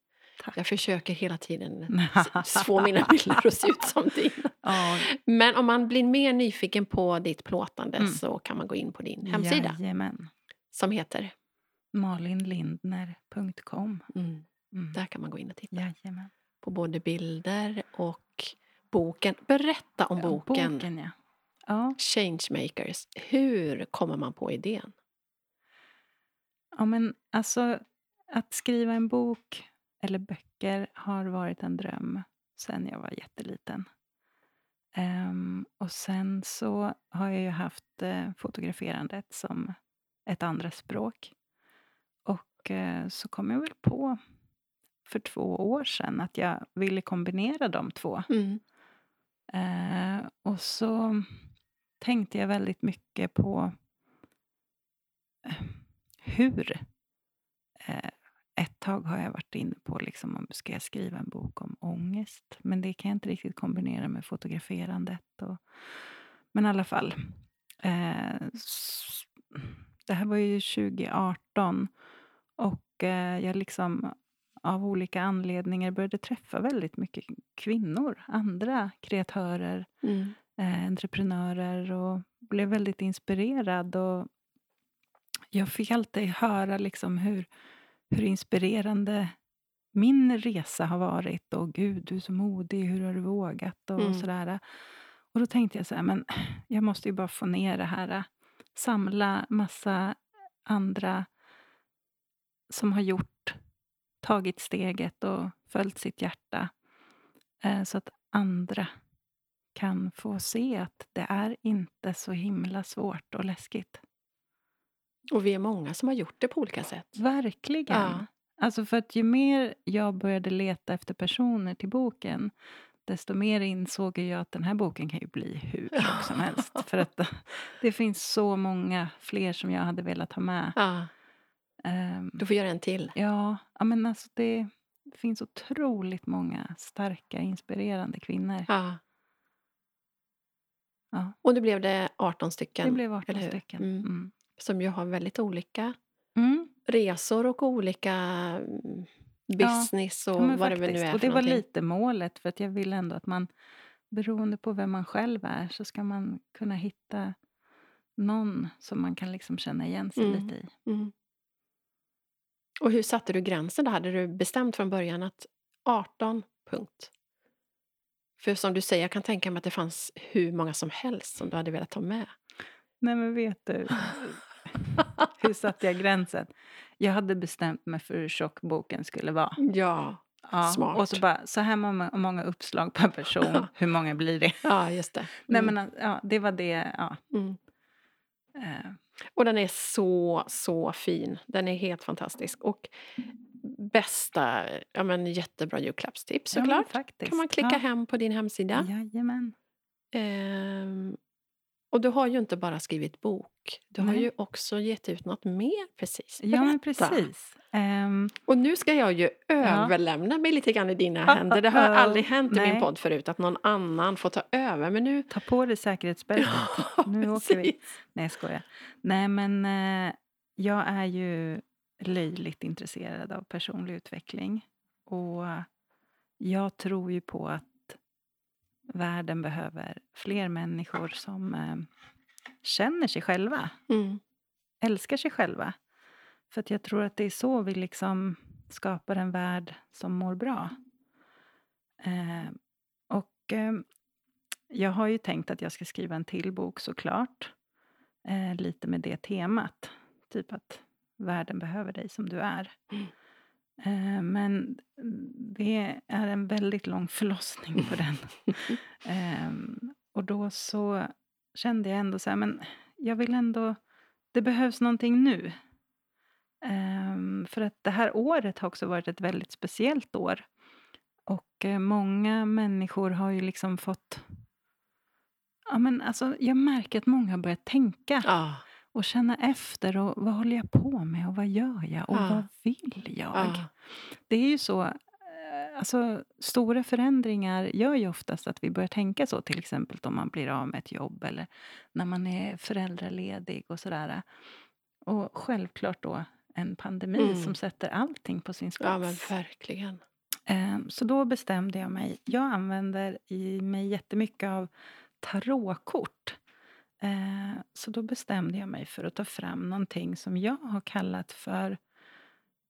Tack. Jag försöker hela tiden få mina bilder att se ut som dina. Ja, Men om man blir mer nyfiken på ditt plåtande Mm. så kan man gå in på din hemsida Jajamän. som heter... Malinlindner.com. Mm, Mm. där kan man gå in och titta Jajamän. på både bilder och boken. Berätta om boken. boken ja. ja. Changemakers. Hur kommer man på idén? Ja, men alltså att skriva en bok eller böcker har varit en dröm sen jag var jätteliten. Ehm, och sen så har jag ju haft eh, fotograferandet som ett andra språk. Och eh, så kom jag väl på för två år sedan att jag ville kombinera de två. Mm. Eh, och så tänkte jag väldigt mycket på eh, hur. Eh, ett tag har jag varit inne på liksom, om ska jag skriva en bok om ångest. Men det kan jag inte riktigt kombinera med fotograferandet. Och, men i alla fall. Eh, det här var ju 2018. Och eh, jag liksom av olika anledningar började träffa väldigt mycket kvinnor. Andra kreatörer Mm. eh, entreprenörer och blev väldigt inspirerad. Och jag fick alltid höra liksom hur, hur inspirerande min resa har varit. Och gud, du är så modig, hur har du vågat? Och Mm. sådär. Och då tänkte jag så här, men jag måste ju bara få ner det här. Samla massa andra som har gjort, tagit steget och följt sitt hjärta. Eh, så att andra kan få se att det är inte så himla svårt och läskigt. Och vi är många som har gjort det på olika sätt. Verkligen. Ja. Alltså för att ju mer jag började leta efter personer till boken desto mer insåg jag att den här boken kan ju bli hur tjock som helst. För att det finns så många fler som jag hade velat ha med. Ja, Ehm, du får göra en till. ja, ja, men alltså det finns otroligt många starka, inspirerande kvinnor. Ja. Ja. Och nu blev det 18 stycken. Det blev 18 eller hur? stycken. Mm. Mm. Som ju har väldigt olika Mm. resor och olika mm, business och men vad det väl nu faktiskt. är Och det var någonting. lite målet, för att jag vill ändå att man, beroende på vem man själv är, så ska man kunna hitta någon som man kan liksom känna igen sig Mm. lite i. Och hur satte du gränsen då? Hade du bestämt från början att 18, punkt? För som du säger, jag kan tänka mig att det fanns hur många som helst som du hade velat ta med. Nej, men vet du, hur satte jag gränsen? Jag hade bestämt mig för hur tjock boken skulle vara. ja, Ja, Smart. och så bara, så här många, många uppslag per person, hur många blir det? ja just det. Nej, Mm. men ja, det var det, ja. Mm. Eh, Och den är så, så fin. Den är helt fantastisk. Och bästa, ja men jättebra julklappstips ja, såklart. faktiskt. kan man klicka ja. hem på din hemsida. Jajamän. Ehm, och du har ju inte bara skrivit bok. Du har Nej. ju också gett ut något mer precis. Ja, men Berätta. precis. Ehm, Och nu ska jag ju överlämna mig lite grann i dina händer. Det har aldrig hänt i min Nej. podd förut att någon annan får ta över. Men nu... ta på dig säkerhetsbältet. Nu åker vi. precis. Nej, jag skojar. Nej, men eh, jag är ju löjligt intresserad av personlig utveckling. Och jag tror ju på att världen behöver fler människor som eh, känner sig själva, Mm. älskar sig själva. För att jag tror att det är så vi liksom skapar en värld som mår bra. Eh, och eh, jag har ju tänkt att jag ska skriva en till bok såklart. Eh, lite med det temat. Typ att världen behöver dig som du är. Mm. Eh, men det är en väldigt lång förlossning på den. Ehm, och då så kände jag ändå så här, men jag vill ändå, det behövs någonting nu. Ehm, för att det här året har också varit ett väldigt speciellt år. Och eh, många människor har ju liksom fått, ja men alltså jag märker att många har börjat tänka Ja. Och känna efter och vad håller jag på med och vad gör jag och Ja. vad vill jag? Ja. Det är ju så, eh, alltså stora förändringar gör ju oftast att vi börjar tänka så, till exempel om man blir av med ett jobb eller när man är föräldraledig och sådär. Och självklart då en pandemi Mm. som sätter allting på sin spets. ja, men verkligen. Ehm, Så då bestämde jag mig. Jag använder i mig jättemycket av tarotkort. Eh, Så då bestämde jag mig för att ta fram någonting som jag har kallat för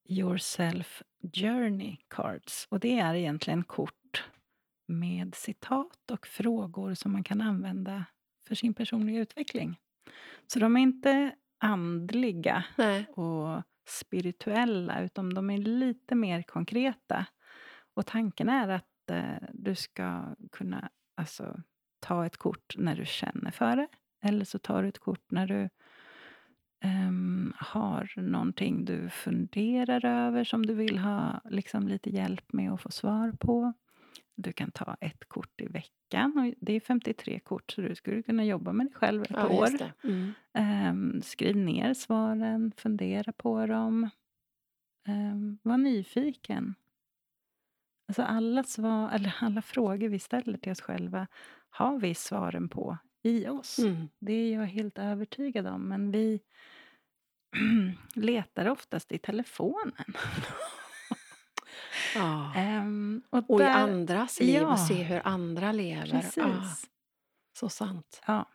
Yourself Journey Cards. Och det är egentligen kort med citat och frågor som man kan använda för sin personliga utveckling. Så de är inte andliga Nej. och spirituella utan de är lite mer konkreta. Och tanken är att eh, du ska kunna alltså, ta ett kort när du känner för det. Eller så tar du ett kort när du ehm, har någonting du funderar över som du vill ha liksom, lite hjälp med att få svar på. Du kan ta ett kort i veckan. Och det är 53 kort så du skulle kunna jobba med dig själv ett Ja, år. Mm. Ehm, skriv ner svaren, fundera på dem. Um, var nyfiken. Alltså alla, svar, eller alla frågor vi ställer till oss själva har vi svaren på i oss. Mm. Det är jag helt övertygad om. Men vi letar oftast i telefonen. Ja. Ehm, och Och i andras liv Ja. och se hur andra lever. Precis. Ja, så sant. Ja.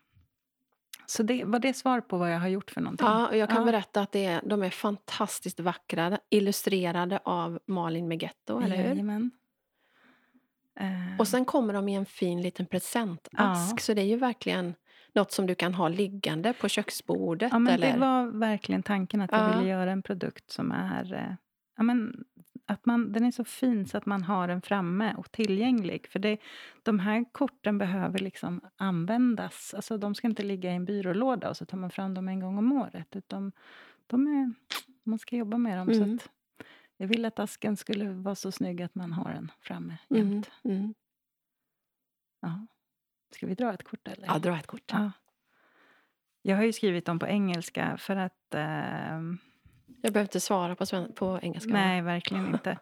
Så det, var det svar på vad jag har gjort för någonting? Ja, och jag kan Ja. berätta att det är, de är fantastiskt vackra. Illustrerade av Malin Megetto, eller hur? Jajamän. Ehm, Och sen kommer de i en fin liten presentask. Ja. Så det är ju verkligen något som du kan ha liggande på köksbordet. Ja, men eller? det var verkligen tanken att jag Ja. ville göra en produkt som är... eh, Ja, men, att man, den är så fin så att man har den framme och tillgänglig. För det, de här korten behöver liksom användas. Alltså, de ska inte ligga i en byrålåda och så tar man fram dem en gång om året. Utan de är, man ska jobba med dem. Mm. Så att jag ville att asken skulle vara så snygg att man har den framme Mm, jämt. mm. Ja. Ska vi dra ett kort eller? Ja, dra ett kort. Ja. Jag har ju skrivit dem på engelska för att... ehm, Jag behöver inte svara på, på engelska. nej, verkligen inte.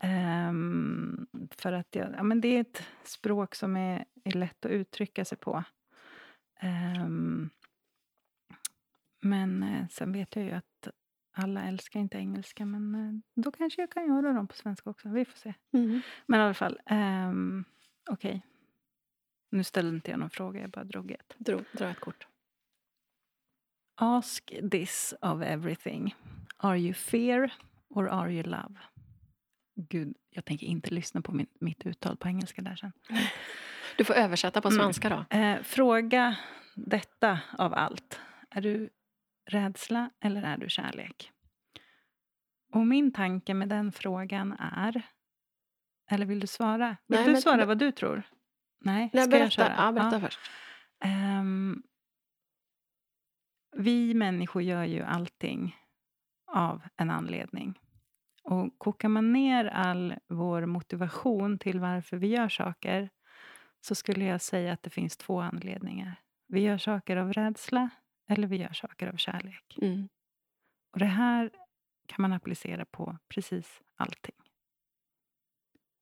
Ehm, för att jag, ja, men det är ett språk som är, är lätt att uttrycka sig på. Ehm, men eh, sen vet jag ju att alla älskar inte engelska, men eh, då kanske jag kan göra dem på svenska också. Vi får se. Mm. Men i alla fall, um, okej. Nu ställde inte jag någon fråga, jag bara drog ett. Dra, dra ett kort. Ask this of everything. Are you fear or are you love? Gud, jag tänker inte lyssna på min, mitt uttal på engelska där sen. Du får översätta på Mm. svenska då. Eh, fråga detta av allt. Är du rädsla eller är du kärlek? Och min tanke med den frågan är... Eller vill du svara? Vill Nej, du men- svara vad du tror? Nej, Nej, ska berätta, jag köra? ja, berätta Ja. först. Ehm, vi människor gör ju allting av en anledning. Och kokar man ner all vår motivation till varför vi gör saker så skulle jag säga att det finns två anledningar. Vi gör saker av rädsla eller vi gör saker av kärlek. Mm. Och det här kan man applicera på precis allting.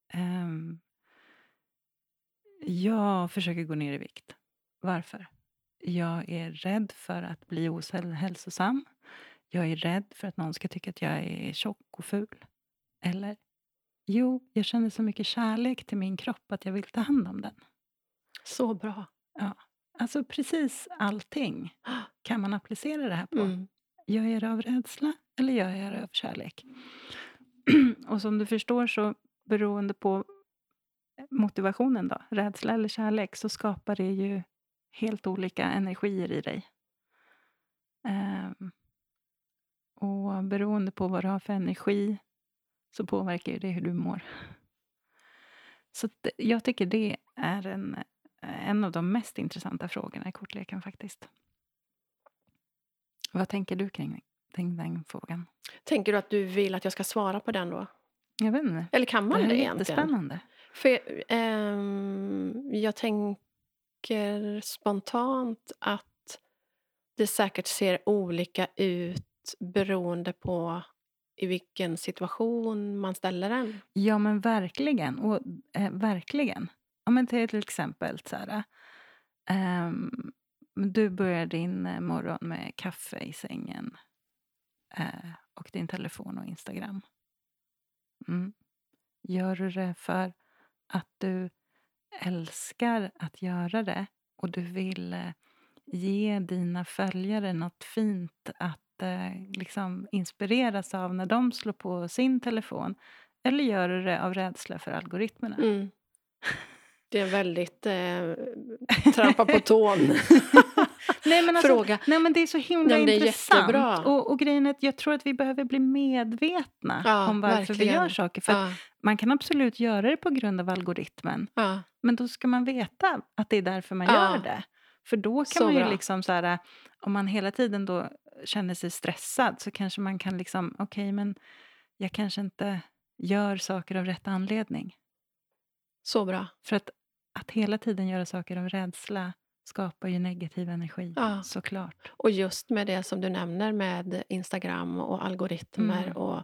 Ehm, jag försöker gå ner i vikt. Varför? Jag är rädd för att bli ohälsosam. Jag är rädd för att någon ska tycka att jag är tjock och ful. Eller? Jo, jag känner så mycket kärlek till min kropp att jag vill ta hand om den. Så bra. Alltså precis allting kan man applicera det här på. Mm. Gör jag det av rädsla eller gör jag det av kärlek? och som du förstår så beroende på motivationen då, rädsla eller kärlek, så skapar det ju helt olika energier i dig. Ehm, och beroende på vad du har för energi så påverkar ju det hur du mår. Så jag tycker det är en, en av de mest intressanta frågorna i kortleken faktiskt. Vad tänker du kring, kring den frågan? Tänker du att du vill att jag ska svara på den då? Jag vet inte. Eller kan Det man här det, är egentligen? jättespännande. För, ehm, jag tänker spontant att det säkert ser olika ut beroende på i vilken situation man ställer den. Ja, men verkligen. Och, eh, verkligen. Ja, men till exempel så här, um, du börjar din eh, morgon med kaffe i sängen uh, och din telefon och Instagram. Mm. Gör du det för att du älskar att göra det och du vill eh, ge dina följare något fint att eh, liksom inspireras av när de slår på sin telefon? Eller gör du det av rädsla för algoritmerna? Mm. Det är väldigt eh, trampa på tån. nej, men alltså, Fråga. nej, men det är så himla Nej, intressant. Och, och grejen är att jag tror att vi behöver bli medvetna Ja, om varför vi verkligen. gör saker. För Ja, man kan absolut göra det på grund av algoritmen. ja, Men då ska man veta att det är därför man gör det. För då kan Så man ju bra. liksom så här, om man hela tiden då känner sig stressad så kanske man kan liksom, okej men jag kanske inte gör saker av rätt anledning. så bra. För att, att hela tiden göra saker av rädsla skapar ju negativ energi, Ja. såklart. Och just med det som du nämner med Instagram och algoritmer. Mm. Och,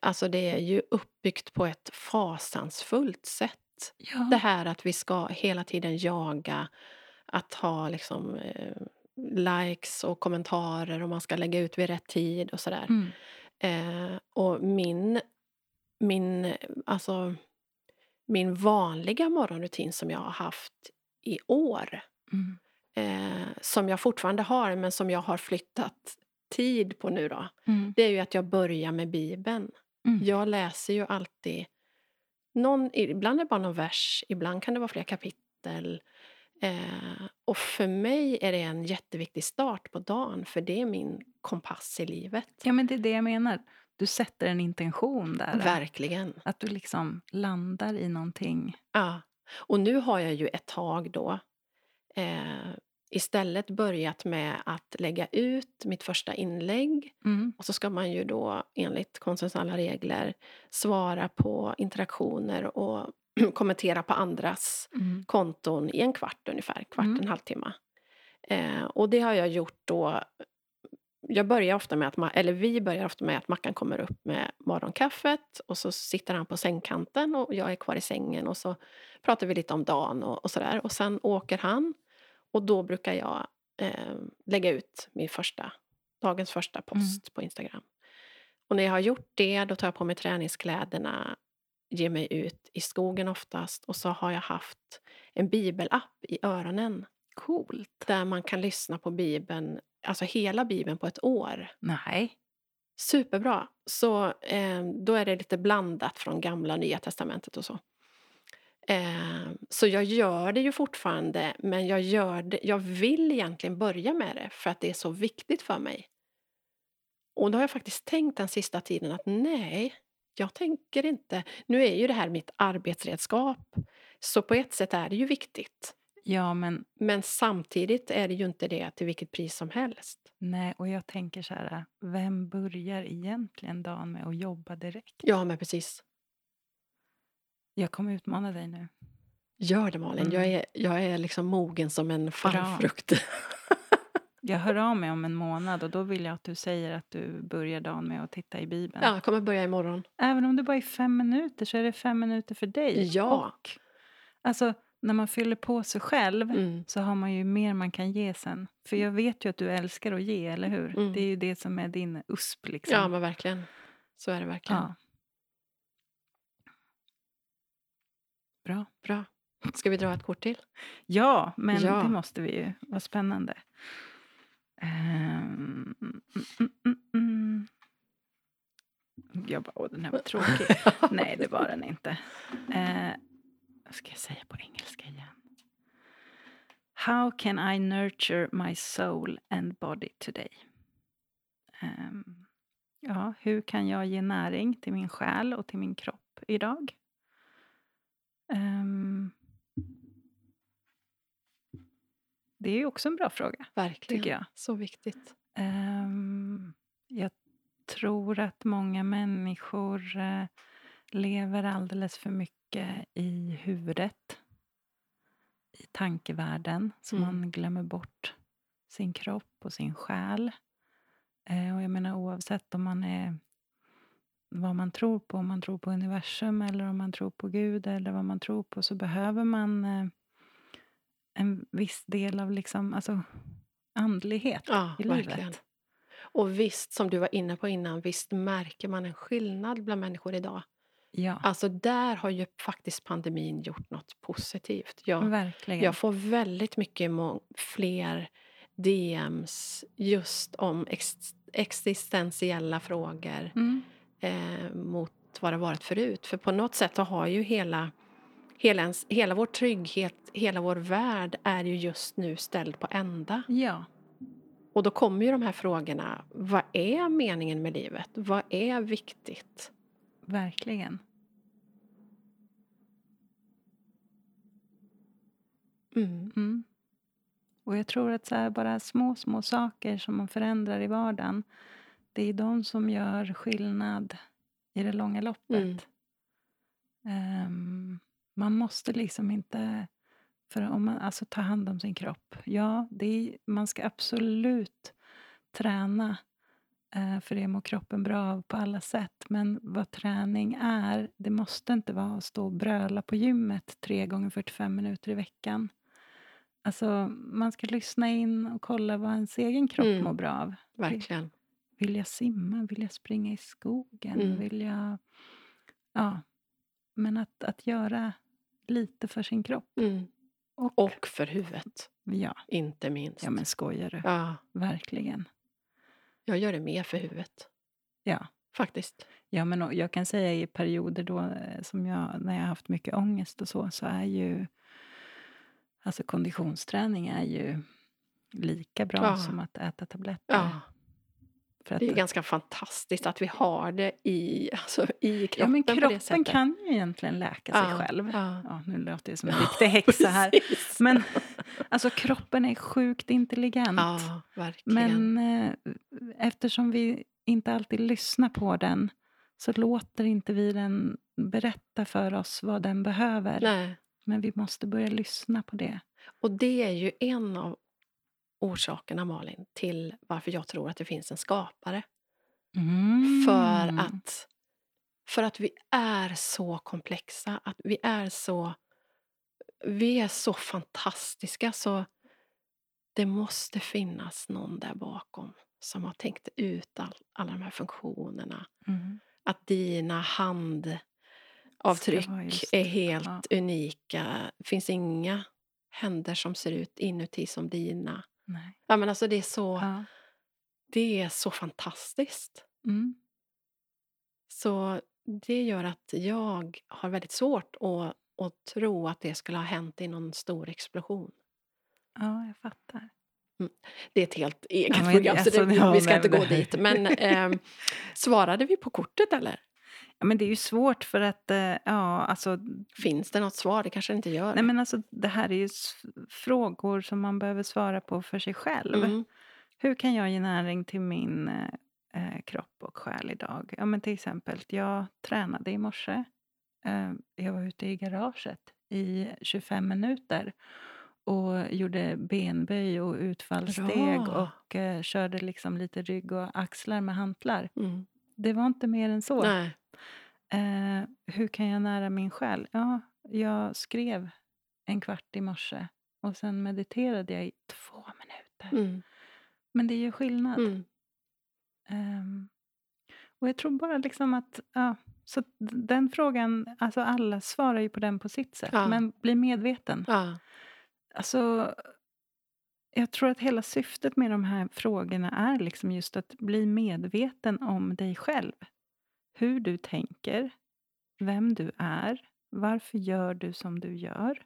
alltså det är ju uppbyggt på ett fasansfullt sätt. Ja. Det här att vi ska hela tiden jaga att ha liksom, eh, likes och kommentarer och man ska lägga ut vid rätt tid och sådär. Mm. Eh, och min, min, alltså, min vanliga morgonrutin som jag har haft i år Mm. eh, som jag fortfarande har men som jag har flyttat tid på nu då. Mm. Det är ju att jag börjar med Bibeln. Mm. Jag läser ju alltid någon, ibland är det bara någon vers, ibland kan det vara flera kapitel. Eh, och för mig är det en jätteviktig start på dagen för det är min kompass i livet. Ja, men det är det jag menar. Du sätter en intention där. Verkligen. Att du liksom landar i någonting. Ja. Och nu har jag ju ett tag då eh, istället börjat med att lägga ut mitt första inlägg Mm. och så ska man ju då enligt konstens alla regler svara på interaktioner och kommentera på andras Mm. konton i en kvart ungefär, kvart, Mm. en halvtimme. Eh, och det har jag gjort då jag börjar ofta med att, eller vi börjar ofta med att Mackan kommer upp med morgonkaffet och så sitter han på sängkanten och jag är kvar i sängen och så pratar vi lite om dagen och, och sådär. Och sen åker han och då brukar jag eh, lägga ut min första, dagens första post på Instagram. Och när jag har gjort det, då tar jag på mig träningskläderna, ger mig ut i skogen oftast och så har jag haft en bibelapp i öronen Coolt. där man kan lyssna på Bibeln, alltså hela Bibeln på ett år. Nej. Superbra. Så eh, då är det lite blandat från gamla och nya testamentet och så. Eh, så jag gör det ju fortfarande, men jag, gör det, jag vill egentligen börja med det för att det är så viktigt för mig. Och då har jag faktiskt tänkt den sista tiden att nej, jag tänker inte... Nu är ju det här mitt arbetsredskap, så på ett sätt är det ju viktigt. Ja, men Men samtidigt är det ju inte det till vilket pris som helst. nej. Och jag tänker så här, vem börjar egentligen dagen med att jobba direkt? Ja, men precis. Jag kommer utmana dig nu. Gör det Malin. Jag, Mm. är, jag är liksom mogen som en farmfrukt. Jag hör av mig om en månad och då vill jag att du säger att du börjar dagen med att titta i Bibeln. ja, jag kommer börja imorgon. Även om det bara är fem minuter så är det fem minuter för dig. Ja. Och, alltså, när man fyller på sig själv Mm. så har man ju mer man kan ge sen. För jag vet ju att du älskar att ge, eller hur? Mm. Det är ju det som är din USP. Liksom. Ja, men verkligen. Så är det verkligen. Ja. Bra. Bra. Ska vi dra ett kort till? Ja, men Ja. det måste vi ju. Vad spännande. Ehm, mm, mm. Jag bara, åh den här var tråkig. Nej, det var den inte. Eh, vad ska jag säga på engelska igen? How can I nurture my soul and body today? Ehm, ja, hur kan jag ge näring till min själ och till min kropp idag? Ehm, det är också en bra fråga, Verkligen. jag. Så viktigt. Ehm, jag tror att många människor eh, lever alldeles för mycket i huvudet, i tankevärlden, så Mm. man glömmer bort sin kropp och sin själ. Eh, och jag menar oavsett om man är vad man tror på, om man tror på universum eller om man tror på Gud eller vad man tror på, så behöver man eh, en viss del av liksom, alltså, andlighet Ja, i verkligen. livet. Och visst, som du var inne på innan, visst märker man en skillnad bland människor idag. Ja, Alltså där har ju faktiskt pandemin gjort något positivt. Jag, verkligen. jag får väldigt mycket fler DMs just om ex, existentiella frågor Mm. eh, mot vad det varit förut. För på något sätt har ju hela, hela, ens, hela vår trygghet, hela vår värld är ju just nu ställd på ända. Ja, Och då kommer ju de här frågorna. Vad är meningen med livet? Vad är viktigt? Verkligen. Mm. Mm. Och jag tror att så här, bara små, små saker som man förändrar i vardagen, det är de som gör skillnad i det långa loppet. Mm. Ehm, man måste liksom inte för om man, alltså, ta hand om sin kropp. Ja, är, man ska absolut träna för det mår kroppen bra av på alla sätt. Men vad träning är, det måste inte vara att stå och bröla på gymmet tre gånger 45 minuter i veckan. Alltså, man ska lyssna in och kolla vad ens egen kropp Mm. mår bra av. Verkligen. Vill jag simma? Vill jag springa i skogen? Mm. Vill jag... Ja. Men att, att göra lite för sin kropp. Mm. Och, Och för huvudet, ja. inte minst. ja, men skojar du? Ja, Verkligen. Jag gör det mer för huvudet, Ja. faktiskt. Ja, men jag kan säga i perioder då eh, som jag, när jag har haft mycket ångest och så, så är ju alltså konditionsträning är ju lika bra Ja. som att äta tabletter. Ja, att, det är ganska fantastiskt att vi har det i, alltså, i kroppen ja, men kroppen kan ju egentligen läka sig Ja, själv. ja. Ja, nu låter jag som en riktig häxa här. Precis. Men alltså kroppen är sjukt intelligent. Ja, verkligen. Men eh, eftersom vi inte alltid lyssnar på den så låter inte vi den berätta för oss vad den behöver. Nej. Men vi måste börja lyssna på det. Och det är ju en av orsakerna, Malin, till varför jag tror att det finns en skapare. För Mm. att, för att vi är så komplexa, att vi är så, vi är så fantastiska så det måste finnas någon där bakom som har tänkt ut all, alla de här funktionerna. Mm. Att dina handavtryck är helt ja. unika. Det finns inga händer som ser ut inuti som dina. Nej. Ja, men alltså det, är så, Ja. det är så fantastiskt. Mm. Så det gör att jag har väldigt svårt att, att tro att det skulle ha hänt i någon stor explosion. ja, jag fattar. Det är ett helt eget Ja, program, så alltså, det, vi ska inte gå dit. Men ehm, svarade vi på kortet eller? Ja, men det är ju svårt för att, eh, ja, alltså, Finns det något svar? Det kanske det inte gör. nej men alltså det här är ju frågor som man behöver svara på för sig själv. Mm. Hur kan jag ge näring till min eh, eh, kropp och själ idag? Ja, men till exempel, jag tränade i morse. Eh, jag var ute i garaget i 25 minuter och gjorde benböj och utfallssteg Bra. och eh, körde liksom lite rygg och axlar med hantlar. Mm. Det var inte mer än så. Nej. Eh, hur kan jag nära min själ? Ja, jag skrev en kvart i morse och sen mediterade jag i två minuter. Mm. Men det gör skillnad. Mm. Ehm, och jag tror bara liksom att, ja, så den frågan, alltså alla svarar ju på den på sitt sätt. Ja. Men bli medveten. Ja. Alltså, jag tror att hela syftet med de här frågorna är liksom just att bli medveten om dig själv. Hur du tänker, vem du är, varför gör du som du gör.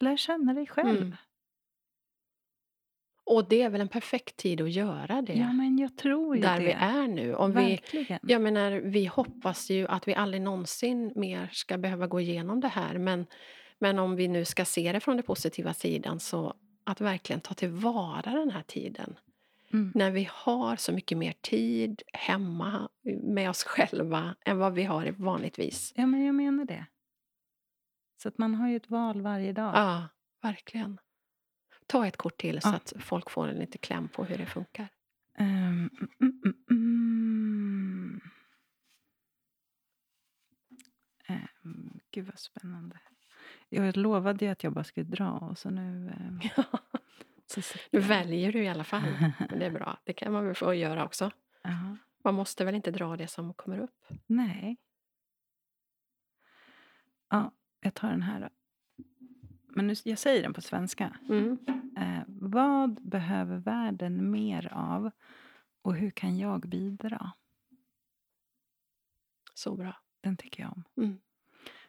Lär känna dig själv. Mm. Och det är väl en perfekt tid att göra det. Ja, men jag tror ju där det. vi är nu. Om vi, Verkligen. jag menar, vi hoppas ju att vi aldrig någonsin mer ska behöva gå igenom det här. Men, men om vi nu ska se det från den positiva sidan så att verkligen ta tillvara den här tiden. Mm. När vi har så mycket mer tid hemma med oss själva än vad vi har vanligtvis. Ja, men jag menar det. Så att man har ju ett val varje dag. Ja, verkligen. Ta ett kort till så Ja. att folk får en lite kläm på hur det funkar. Ehm, mm, mm. Ehm, gud vad spännande. Jag lovade ju att jag bara skulle dra och så nu... så sitter Nu väljer du i alla fall. Men det är bra. Det kan man väl få göra också. Jaha. Man måste väl inte dra det som kommer upp? Nej. Ja, jag tar den här då. Men nu, jag säger den på svenska. Mm. Eh, vad behöver världen mer av och hur kan jag bidra? Så bra. Den tycker jag om. Mm.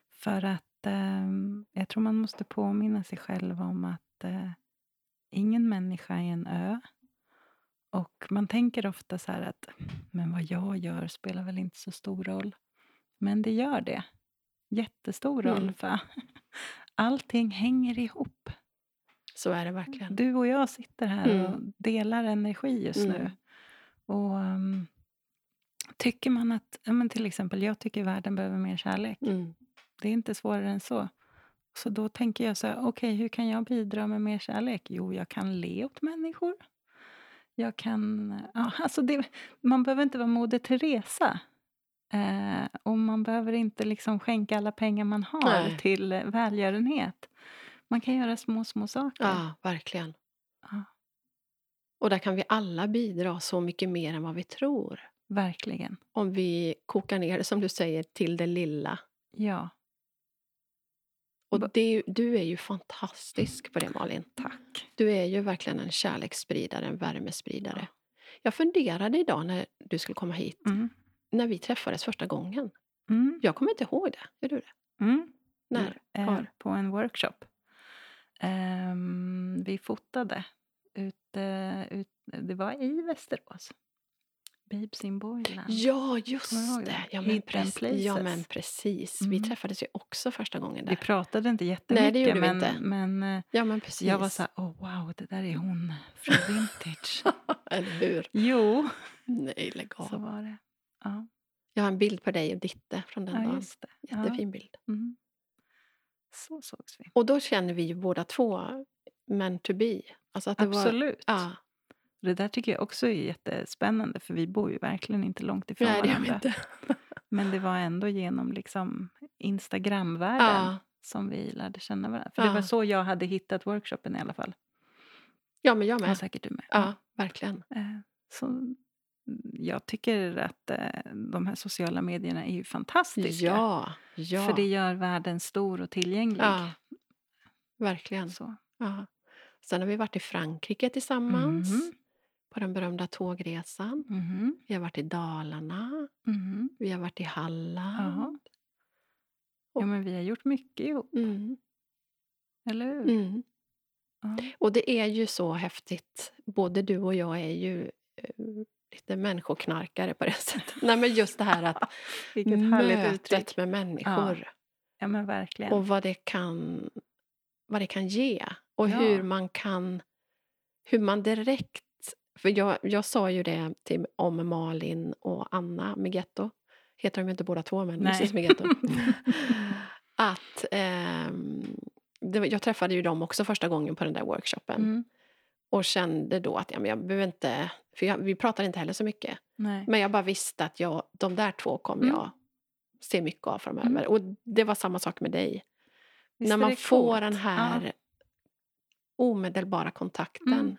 För att ehm, jag tror man måste påminna sig själv om att eh, ingen människa är en ö. Och man tänker ofta så att men vad jag gör spelar väl inte så stor roll. Men det gör det. Jättestor roll. Mm. För allting hänger ihop. Så är det verkligen. Du och jag sitter här Mm. och delar energi just nu. Mm. Och um, tycker man att, ja, men till exempel jag tycker världen behöver mer kärlek. Mm. Det är inte svårare än så. Så då tänker jag så här, okej hur kan jag bidra med mer kärlek? Jo, jag kan le åt människor. Jag kan, ja, alltså det, man behöver inte vara Moder Teresa. Eh, och man behöver inte liksom skänka alla pengar man har Nej. till välgörenhet. Man kan göra små, små saker. Ja, verkligen. Ja. Och där kan vi alla bidra så mycket mer än vad vi tror. Verkligen. Om vi kokar ner det, som du säger, till det lilla. Ja, Och det, du är ju fantastisk på det, Malin. tack. Du är ju verkligen en kärleksspridare, en värmespridare. Jag funderade idag när du skulle komma hit, Mm. när vi träffades första gången. Mm. Jag kommer inte ihåg det. Gör du det? Mm. När? Var? på en workshop. Ehm, vi fotade. Ut, eh, ut, det var i Västerås. Babes in Boyland. Ja, just det. Ja, men, precis. ja, men precis. Vi Mm. träffades ju också första gången Vi där. pratade inte jättemycket. Nej, det gjorde vi men, inte. men eh, Ja, men precis. jag var så här, oh wow, det där är hon från Vintage. Eller hur? jo, Nej, lägg så av. var det. Ja, Jag har en bild på dig och Ditte från den ja dagen. Jättefin bild. Ja. Mm. Så sågs vi. Och då känner vi ju båda två meant to be. Alltså att det Var, Absolut. ja, Det där tycker jag också är jättespännande för vi bor ju verkligen inte långt ifrån nej, det varandra. inte. Men det var ändå genom liksom Instagramvärlden Ja. som vi lärde känna varandra. För Ja. det var så jag hade hittat workshopen i alla fall. ja, men jag Och med. säkert du med. Ja, verkligen. Eh, Så mm, jag tycker att eh, de här sociala medierna är ju fantastiska. Ja, ja. För det gör världen stor och tillgänglig. Ja, verkligen. Så. Ja. Sen har vi varit i Frankrike tillsammans Mhm. På den berömda tågresan. Mhm. Vi har varit i Dalarna. Mhm. Vi har varit i Halland. Ja, men vi har gjort mycket ihop, Mm. eller hur? Mm. Ja. Och det är ju så häftigt. Både du och jag är ju eh, lite människoknarkare på det sättet. Nej, men just det här att Vilket mötet uttryck. med människor Ja, men verkligen. och vad det kan, vad det kan ge. Och Ja. hur man kan, hur man direkt... För jag, jag sa ju det till, om Malin och Anna Migetto. Heter de ju inte båda två, men Nej. Mrs Migetto. att ehm, det, jag träffade ju dem också första gången på den där workshopen. Mm. Och kände då att ja, men jag behöver inte... För jag, vi pratar inte heller så mycket. Nej. Men jag bara visste att jag, de där två kommer Mm. jag se mycket av framöver. Mm. Och det var samma sak med dig. Visst När är man får coolt? den här omedelbara kontakten. Mm.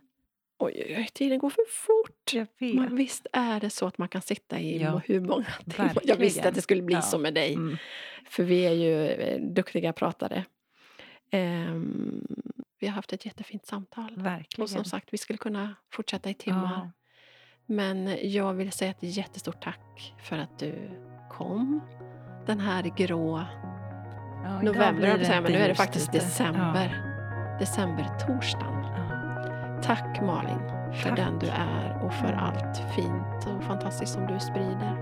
Oj, oj, oj, tiden går för fort. Men visst är det så att man kan sitta i Ja, hur många timmar. Jag visste att det skulle bli Ja. så med dig. Mm. För vi är ju eh, duktiga pratare. Ehm, vi har haft ett jättefint samtal. Verkligen. Och som sagt, vi skulle kunna fortsätta i timmar. Ja. Men jag vill säga ett jättestort tack för att du kom. Den här grå Ja, november, jag på att säga, men nu är det faktiskt ute. december. Decembertorsdagen. Tack Malin för Tack. den du är och för allt fint och fantastiskt som du sprider.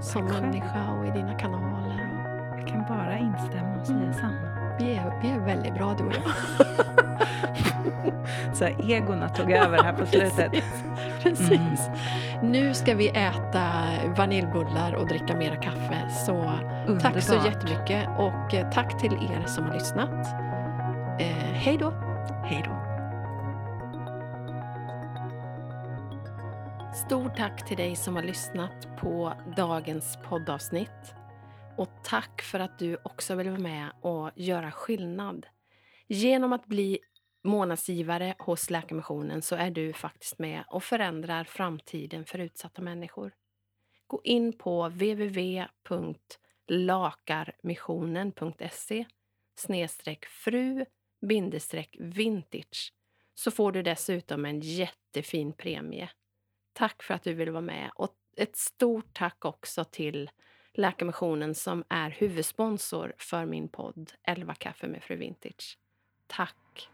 Som Tack själv. människa och i dina kanaler. Jag kan bara instämma och säga Mm. samma. Vi är, vi är väldigt bra du och jag. Så här, egorna tog över här på slutet. Precis. Precis. Nu ska vi äta vaniljbullar och dricka mera kaffe. Så tack så jättemycket och eh, tack till er som har lyssnat. Eh, hej då! Hej då. Stort tack till dig som har lyssnat på dagens poddavsnitt. Och tack för att du också vill vara med och göra skillnad. Genom att bli månadsgivare hos Läkarmissionen så är du faktiskt med och förändrar framtiden för utsatta människor. Gå in på www.lakarmissionen.se snedstreck fru-vintage så får du dessutom en jättefin premie. Tack för att du vill vara med och ett stort tack också till Läkarmissionen som är huvudsponsor för min podd 11 kaffe med Fru Vintage. Tack